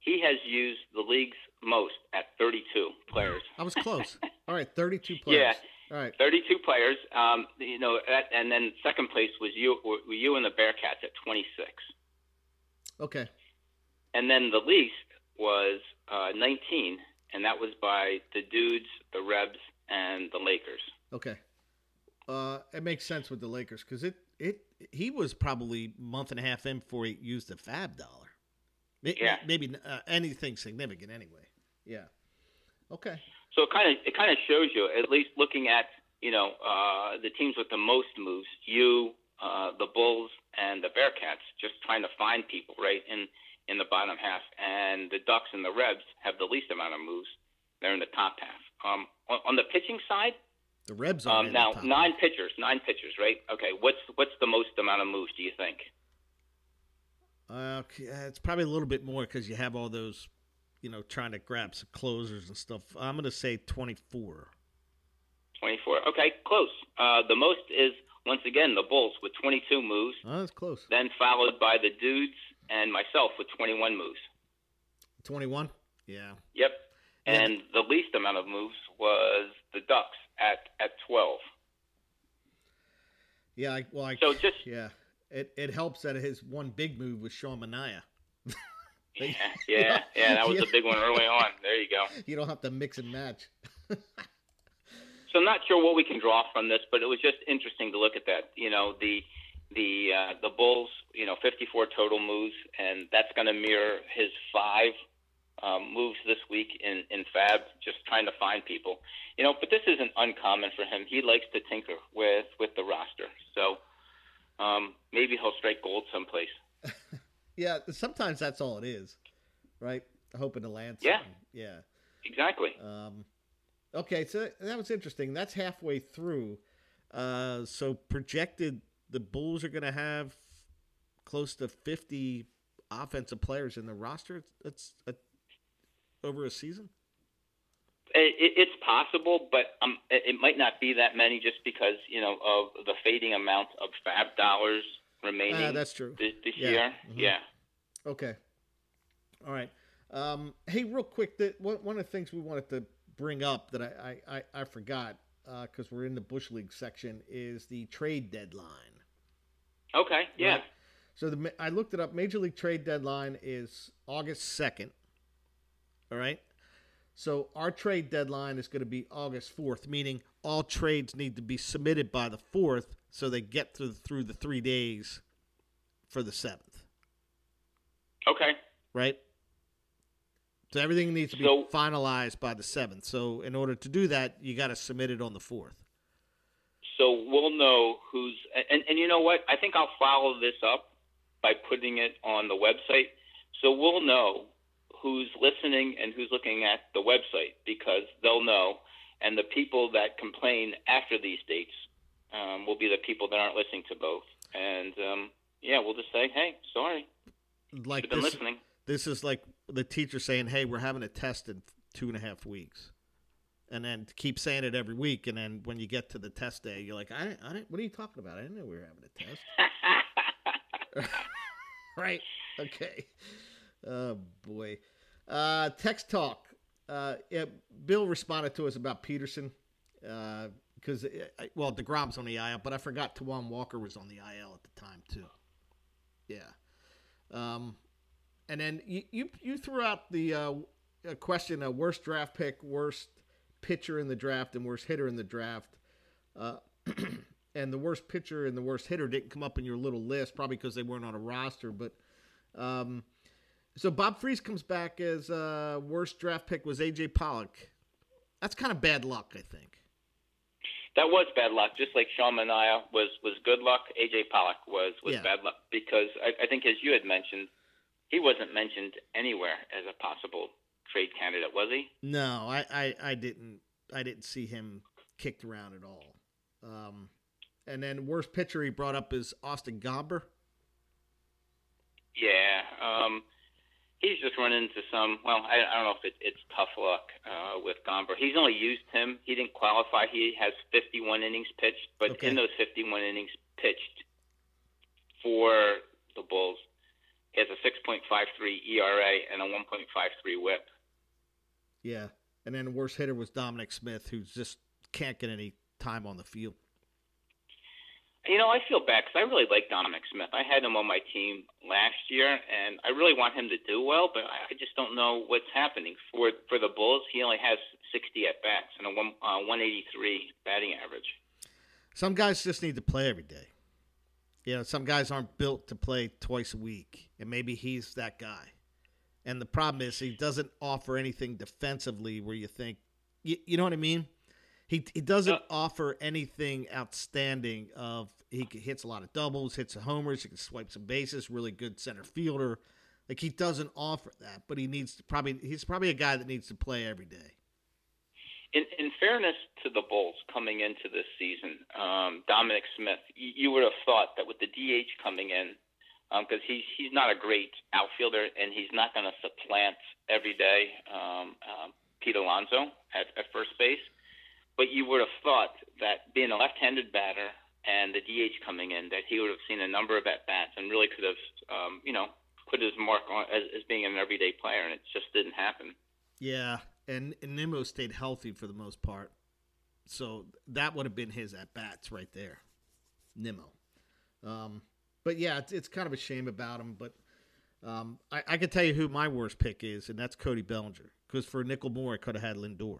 He has used the league's most at 32 players. I was close. All right, 32 players. Yeah. All right. 32 players. Um, you know, at, and then second place was you, were you and the Bearcats at 26. Okay. And then the least was uh, 19, and that was by the Dudes, the Rebs, and the Lakers. Okay. Uh, it makes sense with the Lakers because it it he was probably a month and a half in before he used the FAAB dollar. Yeah. Maybe uh, anything significant anyway. Yeah. Okay. So it kind of it kind of shows you, at least looking at you know uh, the teams with the most moves, you, uh, the Bulls, and the Bearcats, just trying to find people right in in the bottom half, and the Ducks and the Rebs have the least amount of moves. They're in the top half. Um, on, on the pitching side, the Rebs are um, now nine pitchers, nine pitchers, right? Okay, what's what's the most amount of moves? Do you think? Uh, it's probably a little bit more because you have all those, you know, trying to grab some closers and stuff. I'm going to say 24. 24. Okay, close. Uh, the most is once again the Bulls with 22 moves. Oh, that's close. Then followed by the Dudes and myself with 21 moves. 21. Yeah. Yep. And the least amount of moves was the Ducks at at 12. Yeah, I, well, I, so just yeah, it it helps that his one big move was Sean Manaea. yeah, yeah, yeah, that was yeah. a big one early on. There you go. You don't have to mix and match. so I'm not sure what we can draw from this, but it was just interesting to look at that. You know, the the uh, the Bulls, you know, 54 total moves, and that's going to mirror his five um, moves this week in in FAAB, just trying to find people. You know, but this isn't uncommon for him. He likes to tinker with with the roster, so um, maybe he'll strike gold someplace. yeah, sometimes that's all it is, right? Hoping to land. Something. Yeah, yeah, exactly. Um, okay, so that was interesting. That's halfway through. Uh, so projected, the Bulls are going to have close to fifty offensive players in the roster. It's a, over a season. It, it's possible, but um, it might not be that many just because you know of the fading amount of FAAB dollars remaining. Uh, that's true. This, this yeah. year, mm-hmm. yeah. Okay. All right. Um, hey, real quick, the, one, one of the things we wanted to bring up that I I, I, I forgot because uh, we're in the bush league section is the trade deadline. Okay. Yeah. Right? So the I looked it up. Major League trade deadline is August second. All right. So our trade deadline is going to be August 4th, meaning all trades need to be submitted by the 4th so they get through, through the three days for the 7th. Okay. Right? So everything needs to be so, finalized by the 7th. So in order to do that, you got to submit it on the 4th. So we'll know who's. And, and you know what? I think I'll follow this up by putting it on the website. So we'll know who's listening and who's looking at the website because they'll know. And the people that complain after these dates um, will be the people that aren't listening to both. And um, yeah, we'll just say, hey, sorry. Like been this, listening. This is like the teacher saying, hey, we're having a test in two and a half weeks. And then keep saying it every week, and then when you get to the test day, you're like, I, I didn't, what are you talking about? I didn't know we were having a test. right? Okay. Oh boy. Uh, text talk. Uh, yeah, Bill responded to us about Peterson because, uh, well, deGrom's on the IL, but I forgot Taijuan Walker was on the IL at the time too. Yeah. Um, and then you you, you threw out the uh, question: of worst draft pick, worst pitcher in the draft, and worst hitter in the draft. Uh, and the worst pitcher and the worst hitter didn't come up in your little list, probably because they weren't on a roster. But um, so Bob Freeze comes back as uh, worst draft pick was AJ Pollock. That's kind of bad luck, I think. That was bad luck, just like Sean Manaea was was good luck. AJ Pollock was was yeah. bad luck because I, I think, as you had mentioned, he wasn't mentioned anywhere as a possible trade candidate, was he? No, I, I, I didn't I didn't see him kicked around at all. Um, and then worst pitcher he brought up is Austin Gomber. Yeah, um, he's just run into some. Well, I, I don't know if it, it's tough luck uh, with Gomber. He's only used him. He didn't qualify. He has 51 innings pitched, but okay. in those 51 innings pitched for the Bulls, he has a 6.53 ERA and a 1.53 WHIP. Yeah, and then the worst hitter was Dominic Smith, who just can't get any time on the field. You know, I feel bad because I really like Dominic Smith. I had him on my team last year, and I really want him to do well, but I just don't know what's happening for for the Bulls. He only has 60 at bats and a one, uh, 183 batting average. Some guys just need to play every day. You know, some guys aren't built to play twice a week, and maybe he's that guy. And the problem is he doesn't offer anything defensively where you think, you, you know what I mean? He, he doesn't offer anything outstanding. Of he hits a lot of doubles, hits homers, he can swipe some bases, really good center fielder. Like he doesn't offer that, but he needs to probably he's probably a guy that needs to play every day. In, in fairness to the Bulls coming into this season, um, Dominic Smith, you, you would have thought that with the DH coming in, because um, he's he's not a great outfielder and he's not going to supplant every day um, um, Pete Alonso at, at first base. But you would have thought that being a left-handed batter and the DH coming in, that he would have seen a number of at bats and really could have, um, you know, put his mark on as, as being an everyday player, and it just didn't happen. Yeah, and, and Nimmo stayed healthy for the most part, so that would have been his at bats right there, Nimmo. Um, but yeah, it's, it's kind of a shame about him. But um, I, I can tell you who my worst pick is, and that's Cody Bellinger. Because for a nickel I could have had Lindor.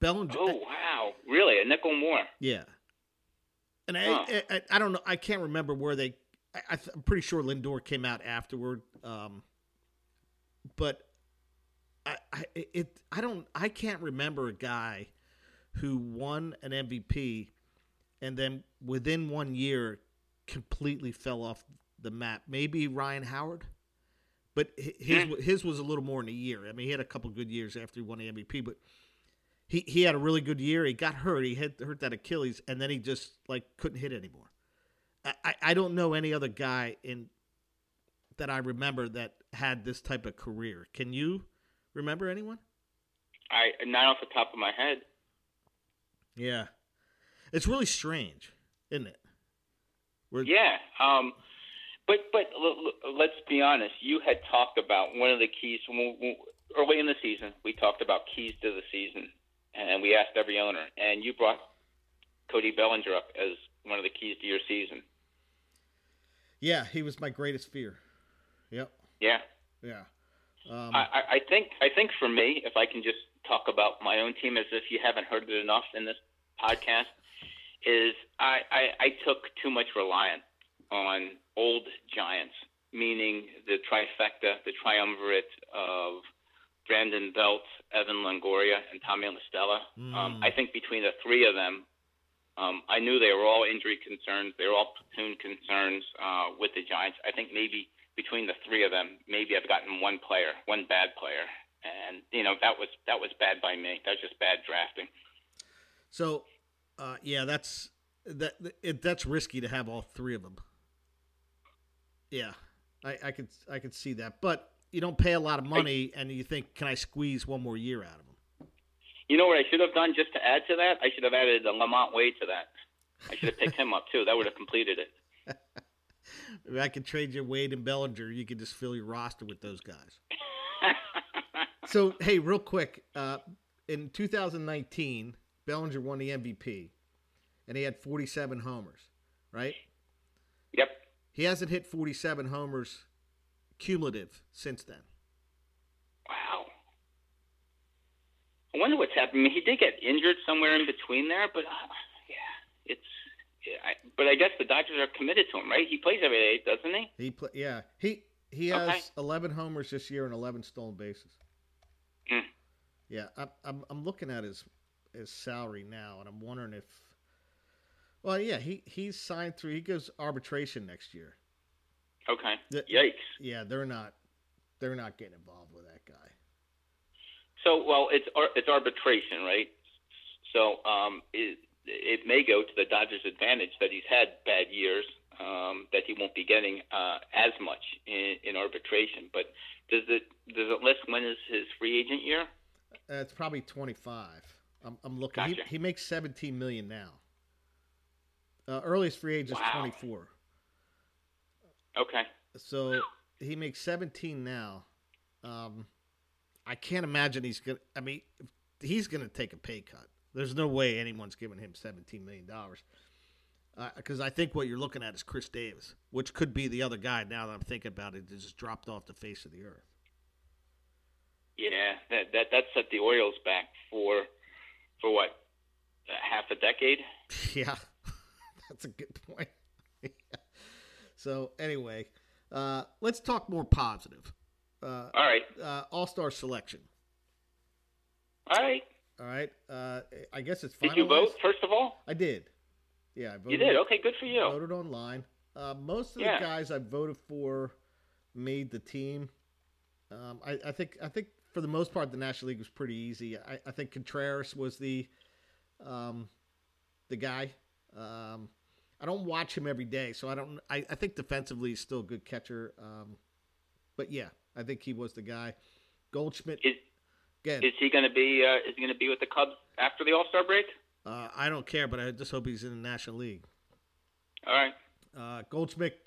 Bellinger. Oh wow! Really, a nickel more? Yeah. And huh. I, I, I, don't know. I can't remember where they. I, am pretty sure Lindor came out afterward. Um, but I, I, it, I don't. I can't remember a guy who won an MVP and then within one year completely fell off the map. Maybe Ryan Howard, but his hmm. his was a little more in a year. I mean, he had a couple good years after he won the MVP, but he he had a really good year. He got hurt. He had hurt that Achilles, and then he just like couldn't hit anymore. I, I don't know any other guy in that I remember that had this type of career. Can you remember anyone? I not off the top of my head. Yeah, it's really strange, isn't it? We're... Yeah. Um, but but let's be honest. You had talked about one of the keys early in the season. We talked about keys to the season, and we asked every owner, and you brought Cody Bellinger up as one of the keys to your season. Yeah, he was my greatest fear. Yep. Yeah. Yeah. Um, I, I think I think for me, if I can just talk about my own team as if you haven't heard it enough in this podcast, is I, I, I took too much reliance on old giants, meaning the trifecta, the triumvirate of Brandon Belt, Evan Longoria, and Tommy La Stella. Mm. Um, I think between the three of them, um, I knew they were all injury concerns. They were all platoon concerns uh, with the Giants. I think maybe between the three of them, maybe I've gotten one player, one bad player, and you know that was that was bad by me. That was just bad drafting. So uh, yeah, that's that. It, that's risky to have all three of them. Yeah, I, I could I could see that, but you don't pay a lot of money, I, and you think, can I squeeze one more year out of them? You know what I should have done just to add to that? I should have added the LaMonte Wade to that. I should have picked him up too. That would have completed it. If I could trade you Wade and Bellinger, you could just fill your roster with those guys. so, hey, real quick, uh, in 2019, Bellinger won the MVP, and he had 47 homers, right? Yep. He hasn't hit 47 homers cumulative since then. Wow. I wonder what's happened. I mean, he did get injured somewhere in between there, but uh, yeah, it's. Yeah, I, but I guess the Dodgers are committed to him, right? He plays every day, doesn't he? He play, yeah. He he has okay. 11 homers this year and 11 stolen bases. Mm. Yeah, I'm, I'm I'm looking at his his salary now, and I'm wondering if. Well, yeah, he he's signed through. He goes arbitration next year. Okay. The, Yikes. Yeah, they're not they're not getting involved with that guy. So, well, it's it's arbitration, right? So, um, it it may go to the Dodgers' advantage that he's had bad years, um, that he won't be getting uh, as much in, in arbitration. But does it does it list when is his free agent year? Uh, it's probably twenty five. I'm, I'm looking. Gotcha. He, he makes 17 million now. Uh, earliest free age is wow. 24. Okay. So he makes 17 now. Um, I can't imagine he's gonna. I mean, he's gonna take a pay cut. There's no way anyone's giving him 17 million dollars. Because uh, I think what you're looking at is Chris Davis, which could be the other guy. Now that I'm thinking about it, just dropped off the face of the earth. Yeah, that that that set the Orioles back for for what half a decade. Yeah, that's a good point. So anyway, uh, let's talk more positive. Uh, All right. uh, All Star selection. All right. All right. Uh, I guess it's Did you vote first of all? I did. Yeah, I voted. You did. Okay, good for you. Voted online. Uh, most of Yeah. the guys I voted for made the team. Um, I, I think I think for the most part the National League was pretty easy. I, I think Contreras was the um, the guy. Um, I don't watch him every day, so I don't. I, I think defensively he's still a good catcher. Um, but yeah, I think he was the guy. Goldschmidt Is again. is he going to be uh, is he going to be with the Cubs after the All Star break? Uh, I don't care, but I just hope he's in the National League. All right. Uh, Goldschmidt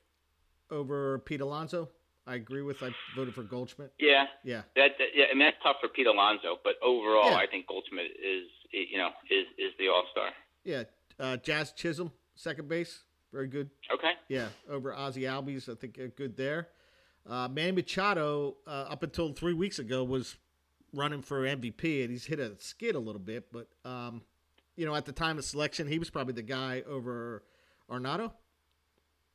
over Pete Alonso. I agree with. I voted for Goldschmidt. Yeah. Yeah, That, that yeah, I mean that's tough for Pete Alonso, but overall, Yeah. I think Goldschmidt is you know is is the All Star. yeah. Uh, Jazz Chisholm, second base, very good. Okay. Yeah, over Ozzie Albies, I think uh, good there. Uh, Manny Machado, uh, up until three weeks ago, was running for MVP, and he's hit a skid a little bit. But um, you know, at the time of selection, he was probably the guy over Arenado.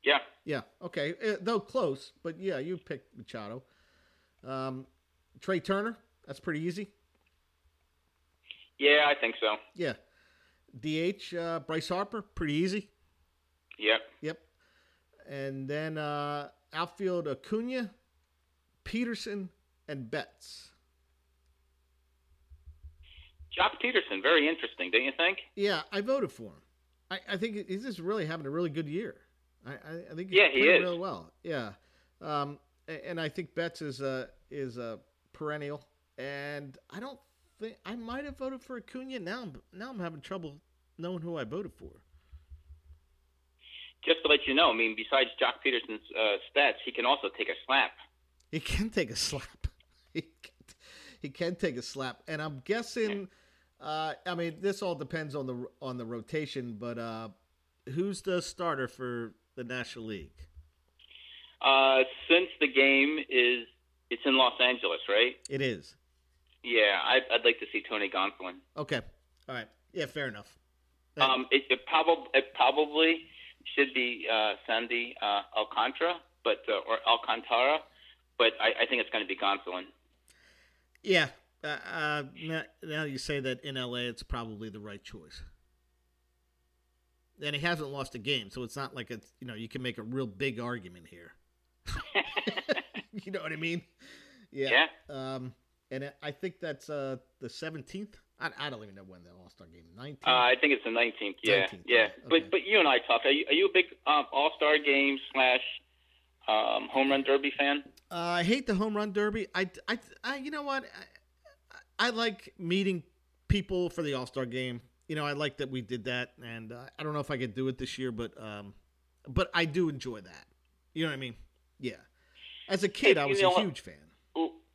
Yeah. Yeah, okay, uh, though close, but yeah, you picked Machado. Um, Trea Turner, that's pretty easy. Yeah, I think so. Yeah, DH uh, Bryce Harper, pretty easy. Yep. Yep. And then uh, outfield Acuna, Pederson, and Betts. Joc Pederson, very interesting, don't you think? Yeah, I voted for him. I, I think he's just really having a really good year. I, I, think he's Yeah, he is. really well. Yeah. Um, and I think Betts is a is a perennial. And I don't think I might have voted for Acuna. Now now I'm having trouble knowing who I voted for. Just to let you know, I mean, besides Joc Pederson's uh, stats, he can also take a slap. He can take a slap. He can, he can take a slap, and I'm guessing. Uh, I mean, this all depends on the on the rotation, but uh, who's the starter for the National League? Uh, since the game is it's in Los Angeles, right? It is. Yeah, I'd, I'd like to see Tony Gonsolin. Okay. All right. Yeah, fair enough. Um, it, it probably it probably should be uh, Sandy uh, Alcantara, but uh, or Alcantara, but I, I think it's going to be Gonsolin. Yeah. Uh, uh, now, now you say that in LA, it's probably the right choice. And he hasn't lost a game, so it's not like it's you know you can make a real big argument here. you know what I mean? Yeah. Um, and I- I think that's uh the seventeenth. I, I don't even know when the All Star game. Nineteenth. Uh, I think it's the 19th. Yeah, 19th, yeah. okay. But but you and I talked. Are you, are you a big um, All Star Game slash um, home run derby fan? Uh, I hate the home run derby. I, I, I you know what? I, I like meeting people for the All Star game. You know, I like that we did that, and uh, I don't know if I could do it this year, but um, but I do enjoy that. You know what I mean? Yeah. As a kid, Hey, I was a what? huge fan.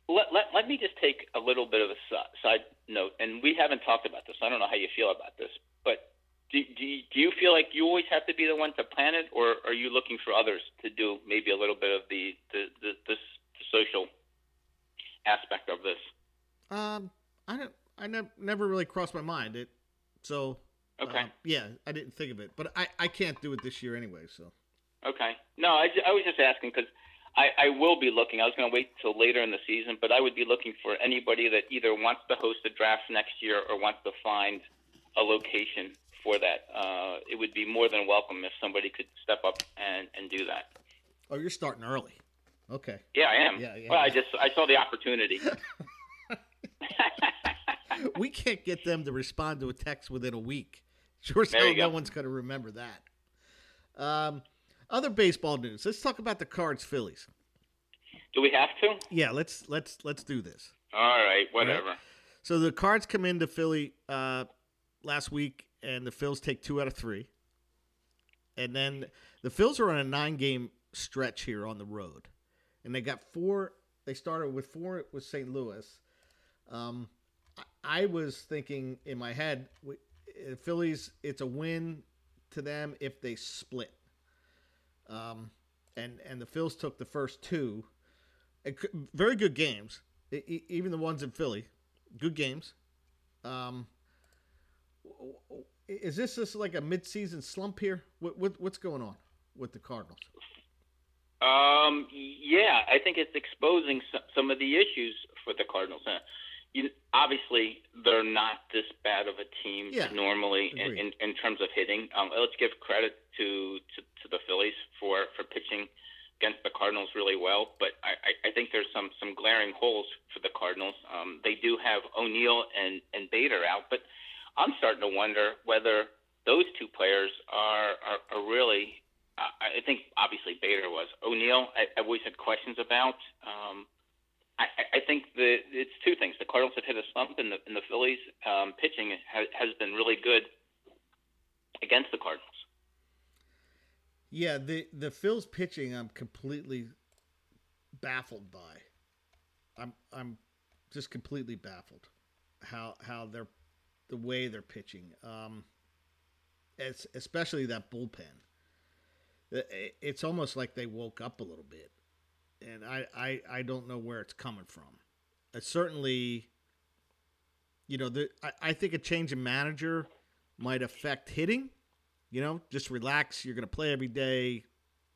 Let, let, let me just take a little bit of a side note, and we haven't talked about this. I don't know how you feel about this, but do, do, you, do you feel like you always have to be the one to plan it, or are you looking for others to do maybe a little bit of the, the, the, the, the social aspect of this? Um, I don't. I never, never really crossed my mind. It. So. Okay. uh, yeah, I didn't think of it, but I, I can't do it this year anyway. So. Okay. No, I, I was just asking because I, I will be looking. I was going to wait till later in the season, but I would be looking for anybody that either wants to host a draft next year or wants to find a location for that. Uh, it would be more than welcome if somebody could step up and, and do that. Oh, you're starting early. Okay. Yeah, I am. Yeah, yeah. Well, I just I saw the opportunity. we can't get them to respond to a text within a week. Sure, as There hell you no go. one's going to remember that. Um, other baseball news. Let's talk about the Cards Phillies. do we have to? Yeah, let's let's let's do this. All right, whatever. So the Cards come into Philly uh, last week, and the Phils take two out of three. And then the Phils are on a nine-game stretch here on the road, and they got four. They started with four with St. Louis. Um, I, was thinking in my head, Phillies. It's a win to them if they split. Um, and and the Phils took the first two. Very good games, even the ones in Philly, good games. Um, is this just like a midseason slump here? What, what what's going on with the Cardinals? Um, yeah, I think it's exposing some, some of the issues for the Cardinals. Uh, you, obviously, they're not this bad of a team Yeah, normally in, in, in terms of hitting. Um, let's give credit to, to, to the Phillies for, for pitching against the Cardinals really well, but I, I, I think there's some, some glaring holes for the Cardinals. Um, they do have O'Neill and, and Bader out, but I'm starting to wonder whether those two players are, are, are really I I think obviously Bader was O'Neill. I, I've always had questions about. Um, I, I- think the it's two things. The Cardinals have hit a slump, and the and the Phillies um, pitching has, been really good against the Cardinals. Yeah, the the Phil's pitching, I'm completely baffled by. I'm I'm just completely baffled how how they're the way they're pitching. Um, it's especially that bullpen. It's almost like they woke up a little bit, and I I, I don't know where it's coming from. It's certainly, you know, the, I, I think a change in manager might affect hitting. You know, just relax. You're going to play every day.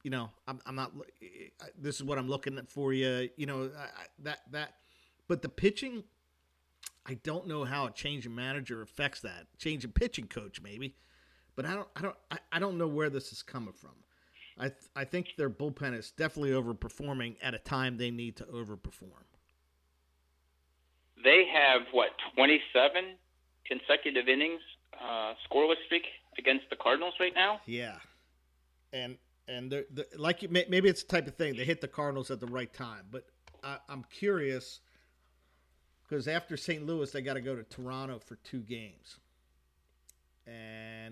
You know, I'm, I'm not. This is what I'm looking at for you. You know, I, I- that that. But the pitching, I don't know how a change in manager affects that. Change in pitching coach, maybe, but I don't. I don't. I, I don't know where this is coming from. I th- I think their bullpen is definitely overperforming at a time they need to overperform. They have what 27 consecutive innings uh, scoreless streak against the Cardinals right now. Yeah, and and they're, they're, like you, may- maybe it's the type of thing they hit the Cardinals at the right time. But I, I'm curious because after St. Louis, they got to go to Toronto for two games,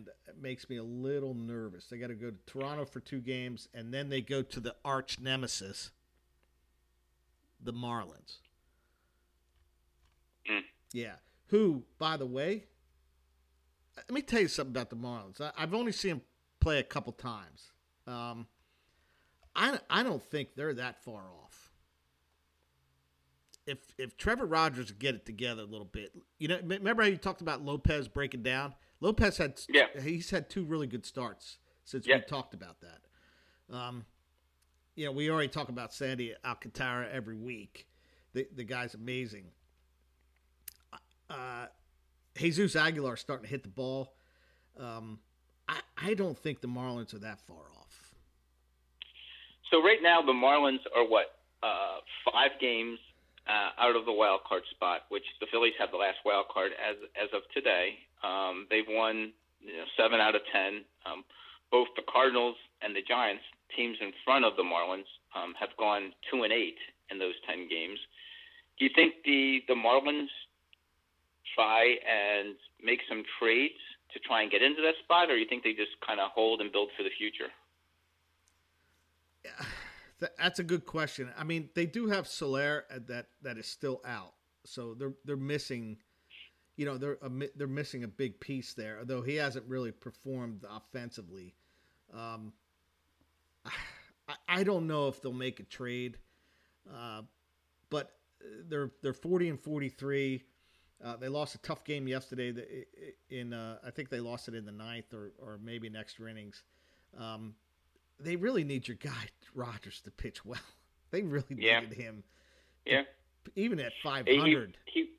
and it makes me a little nervous. They got to go to Toronto for two games, and then they go to the arch nemesis, the Marlins. Mm. Yeah, who, by the way, let me tell you something about the Marlins. I, I've only seen them play a couple times. Um, I I don't think they're that far off. If if Trevor Rogers get it together a little bit, you know, remember how you talked about Lopez breaking down? Lopez had Yeah. he's had two really good starts since Yeah. we talked about that. Um, you know, we already talk about Sandy Alcantara every week. The the guy's amazing. Uh, Jesus Aguilar starting to hit the ball. Um, I, I don't think the Marlins are that far off. So right now the Marlins are what uh, five games uh, out of the wild card spot, which the Phillies have the last wild card as as of today. Um, they've won you know, seven out of ten. Um, both the Cardinals and the Giants, teams in front of the Marlins, um, have gone two and eight in those ten games. Do you think the the Marlins try and make some trades to try and get into that spot, or do you think they just kind of hold and build for the future? Th- That's a good question. I mean, they do have Soler uh, that that is still out, so they're they're missing. You know, they're a, they're missing a big piece there, although he hasn't really performed offensively. Um, I, I don't know if they'll make a trade, uh, but they're they're forty and forty three. Uh, they lost a tough game yesterday. that- i- i- In uh, I think they lost it in the ninth or or maybe next innings. Um, they really need your guy Rogers to pitch well. They really Yeah. needed him, Yeah. even at five hundred. He he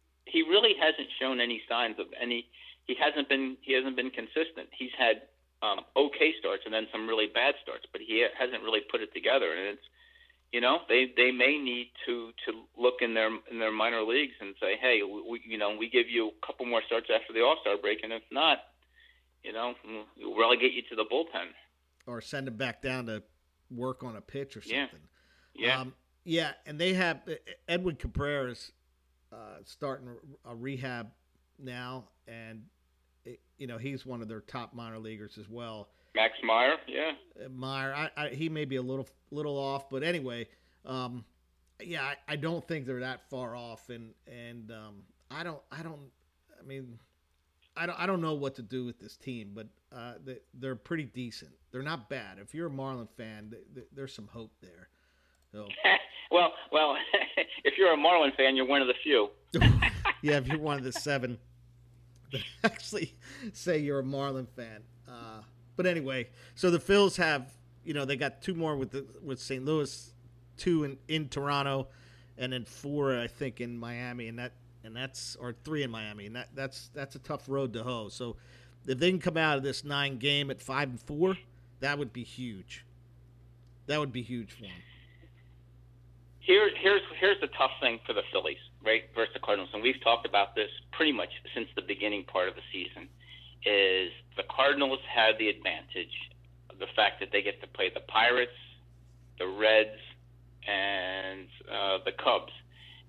really hasn't shown any signs of any. He hasn't been he hasn't been consistent. He's had um, okay starts and then some really bad starts, but he hasn't really put it together. And it's you know they they may need to to look in their in their minor leagues and say, hey, we, you know we give you a couple more starts after the All Star break, and if not, you know we'll relegate you to the bullpen. or send him back down to work on a pitch or Yeah. something. Yeah. Um, yeah, and they have Edward Cabrera's uh, starting a rehab now, and it, you know he's one of their top minor leaguers as well. Max Meyer, yeah. Uh, Meyer, I, I, he may be a little little off, but anyway, um, yeah, I, I don't think they're that far off, and and um, I don't I don't I mean I don't I don't know what to do with this team, but uh, they, they're pretty decent. They're not bad. If you're a Marlin fan, th th there's some hope there. Well, well, if you're a Marlin fan, you're one of the few. yeah, if you're one of the seven than actually say you're a Marlin fan. Uh, but anyway, so the Phils have, you know, they got two more with the with St. Louis, two in, in Toronto, and then four I think in Miami, and that and that's or three in Miami, and that that's that's a tough road to hoe. So if they can come out of this nine game at five and four, that would be huge. That would be huge for them. Here, here's here's the tough thing for the Phillies, right, versus the Cardinals, and we've talked about this pretty much since the beginning part of the season. Is the Cardinals had the advantage of the fact that they get to play the Pirates, the Reds, and uh, the Cubs,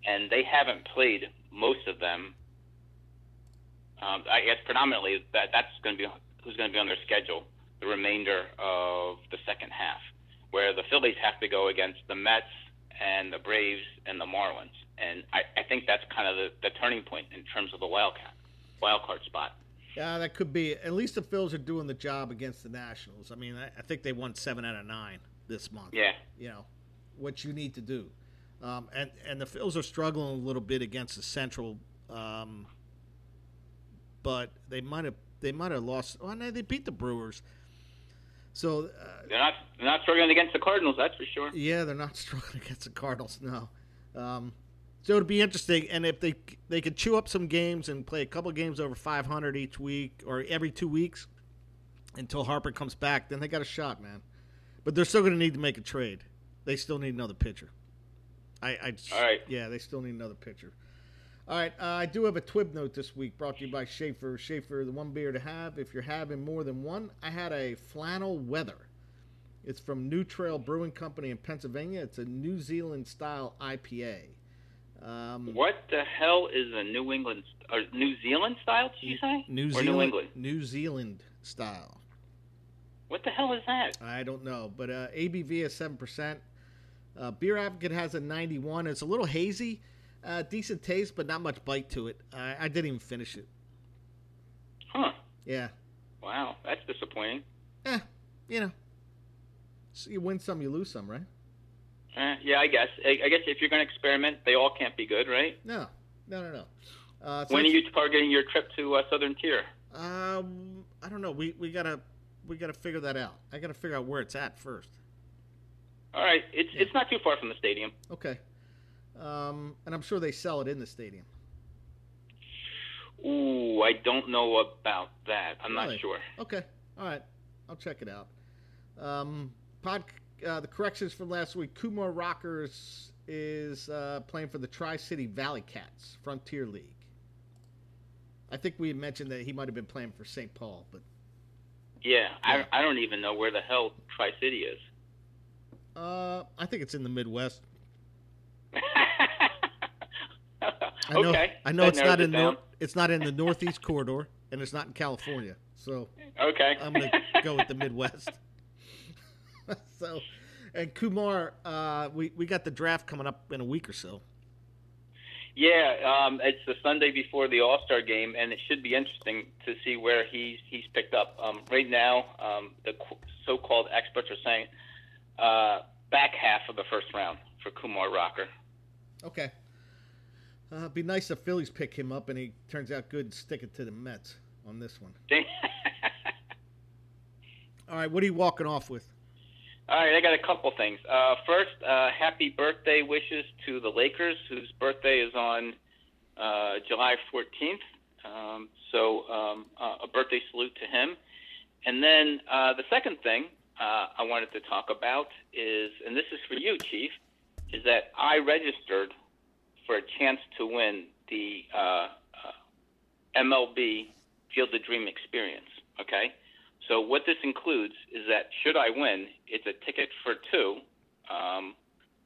and they haven't played most of them. Um, I guess predominantly that that's going to be who's going to be on their schedule the remainder of the second half, where the Phillies have to go against the Mets and the Braves and the Marlins, and I, I think that's kind of the, the turning point in terms of the wild card, wild card spot. Yeah, that could be. At least the Phils are doing the job against the Nationals. I mean, I, I think they won seven out of nine this month. Yeah. You know, what you need to do. Um, and and the Phils are struggling a little bit against the Central, um, but they might have they might have lost. Oh no, they beat the Brewers. So uh, they're not they're not struggling against the Cardinals, that's for sure. Yeah, they're not struggling against the Cardinals. No. Um, so it'd be interesting, and if they they could chew up some games and play a couple games over 500 each week or every two weeks until Harper comes back, then they got a shot, man. But they're still going to need to make a trade. They still need another pitcher. I, I just, All right. Yeah, they still need another pitcher. All right, uh, I do have a Twib note this week brought to you by Schaefer. Schaefer, the one beer to have if you're having more than one. I had a flannel weather. It's from New Trail Brewing Company in Pennsylvania. It's a New Zealand style IPA. Um, What the hell is a New England or New Zealand style? Did you say? New or Zealand, New England? New Zealand style. What the hell is that? I don't know, but uh, ABV is seven percent. Uh, Beer Advocate has a ninety-one. It's a little hazy, uh, decent taste, but not much bite to it. I, I didn't even finish it. Huh? Yeah, Wow, that's disappointing. eh, you know, so you win some, you lose some, right? Eh, yeah, I guess. I, I guess if you're going to experiment, they all can't be good, right? No, no, no, no. Uh, so when are you targeting your trip to uh, Southern Tier? Um, I don't know. We we gotta we gotta figure that out. I gotta figure out where it's at first. All right, it's it's not too far from the stadium. Okay. Um, and I'm sure they sell it in the stadium. Ooh, I don't know about that. I'm Really? not sure. Okay. All right. I'll check it out. Um, pod, uh, the corrections from last week. Kumar Rockers is uh, playing for the Tri City Valley Cats Frontier League. I think we had mentioned that he might have been playing for St. Paul, but Yeah, Yeah. I I don't even know where the hell Tri City is. uh, I think it's in the Midwest. I okay. know, I know that it's not it in down. the, it's not in the Northeast corridor, and it's not in California. So Okay. I'm gonna go with the Midwest. so, and Kumar, uh, we we got the draft coming up in a week or so. Yeah, um, it's the Sunday before the All Star game, and it should be interesting to see where he's he's picked up. Um, right now, um, the qu- so-called experts are saying uh, back half of the first round for Kumar Rocker. Okay. Uh, it'd be nice if Phillies pick him up and he turns out good and stick it to the Mets on this one. All right, what are you walking off with? All right, I got a couple things. Uh, first, uh, happy birthday wishes to the Lakers, whose birthday is on uh, July 14th. Um, so, um, uh, a birthday salute to him. And then uh, the second thing uh, I wanted to talk about is, and this is for you, Chief, is that I registered for a chance to win the uh, uh, MLB Field of Dream experience. Okay? So what this includes is that should I win, it's a ticket for two um,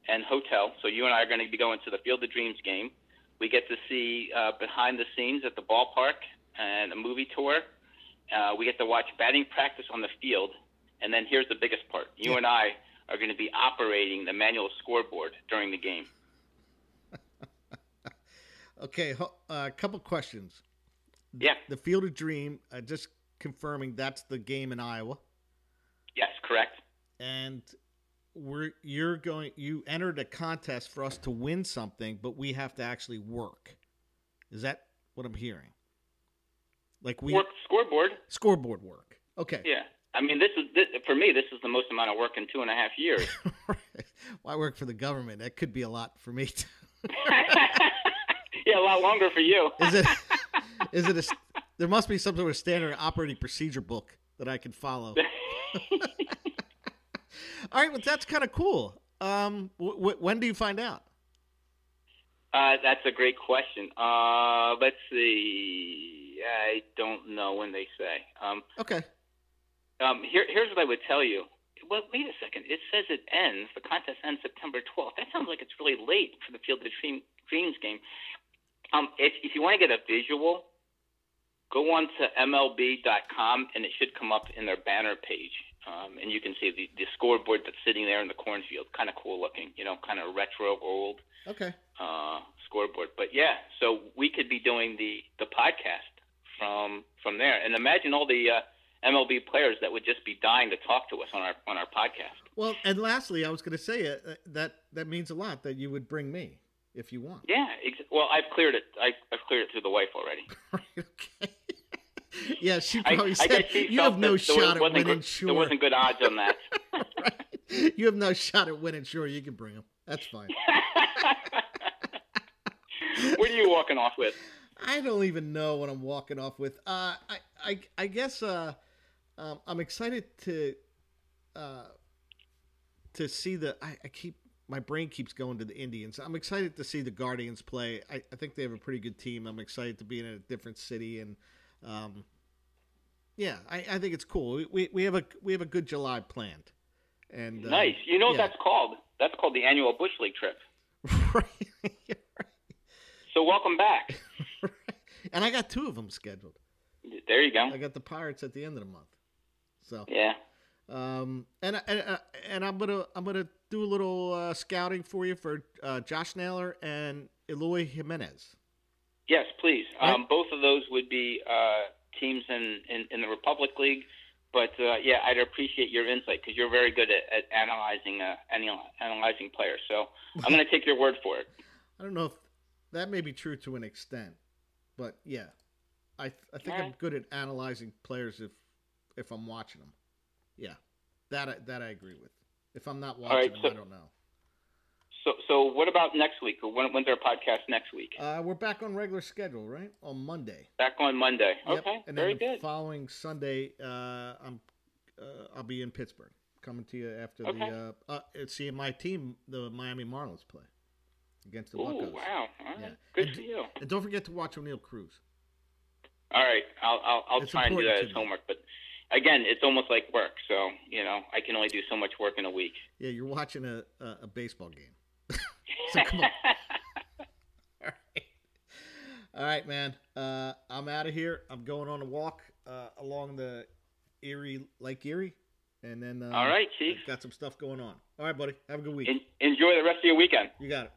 and hotel. So you and I are going to be going to the Field of Dreams game. We get to see uh, behind the scenes at the ballpark and a movie tour. Uh, we get to watch batting practice on the field. And then here's the biggest part. You Yeah. and I are going to be operating the manual scoreboard during the game. Okay, a uh, couple questions. Yeah. The Field of Dream, uh, just confirming that's the game in Iowa, Yes, correct. and we're you're going. You entered a contest for us to win something, but we have to actually work. Is that what I'm hearing? Like we Work scoreboard. scoreboard work. Okay. Yeah. I mean, this is this, for me. This is the most amount of work in two and a half years. well, I work for the government. That could be a lot for me. Yeah, a lot longer for you. Is it? Is it a? There must be some sort of standard operating procedure book that I can follow. All right, well, that's kind of cool. Um, w- w- when do you find out? Uh, that's a great question. Uh, let's see. I don't know when they say. Um, Okay. um, here, here's what I would tell you. Well, wait a second. It says it ends. The contest ends September 12th. That sounds like it's really late for the Field of Dream, Dreams game. Um, if, if you want to get a visual, go on to MLB.com and it should come up in their banner page. Um, and you can see the, the scoreboard that's sitting there in the cornfield. Kind of cool looking, you know, kind of retro, old Okay. uh, scoreboard. But yeah, so we could be doing the the podcast from from there, and imagine all the uh, MLB players that would just be dying to talk to us on our on our podcast. Well, and lastly, I was going to say uh, that that means a lot that you would bring me if you want. Yeah, ex- well, I've cleared it. I, I've cleared it through the wife already. okay. yeah, she probably I said she you have no shot at winning. good, Sure, There wasn't good odds on that. right? You have no shot at winning. Sure, you can bring him. That's fine. what are you walking off with? I don't even know what I'm walking off with. Uh, I, I, I guess uh, um, I'm excited to uh, to see the. I, I keep my brain keeps going to the Indians. I'm excited to see the Guardians play. I, I think they have a pretty good team. I'm excited to be in a different city and. Um, yeah, I, I think it's cool. We, we, we have a we have a good July planned, and uh, Nice. You know what yeah. that's called? That's called the annual Bush League trip. right, yeah, So welcome back. right. And I got two of them scheduled. There you go. I got the Pirates at the end of the month. So Yeah. Um, and and uh, and I'm gonna I'm gonna do a little uh, scouting for you for uh, Josh Naylor and Eloy Jimenez. Yes, please. Right. Um, both of those would be uh, teams in, in, in the Republic League. But uh, yeah, I'd appreciate your insight because you're very good at, at analyzing uh, anal- analyzing players. So I'm going to take your word for it. I don't know if that may be true to an extent, but yeah, I I think I'm good at analyzing players if if I'm watching them. Yeah, that I, that I agree with. If I'm not watching them, so- I don't know. So so what about next week? When, when's our podcast next week? Uh, we're back on regular schedule, right? On Monday. Back on Monday. Yep. Okay, And very then the good. following Sunday, uh, I'm uh, I'll be in Pittsburgh, coming to you after Okay. the uh, uh, seeing my team, the Miami Marlins, play against the Ooh, wow. All right. Yeah. Good And for you. And don't forget to watch Oneil Cruz. All right, I'll I'll, I'll try and do that as homework. But again, it's almost like work. So you know, I can only do so much work in a week. Yeah, you're watching a a, a baseball game. so come on. All right. All right, man. Uh, I'm out of here. I'm going on a walk uh, along the Erie Lake Erie, and then uh, All right, Chief. Got some stuff going on. All right, buddy. Have a good week. En- enjoy the rest of your weekend. You got it.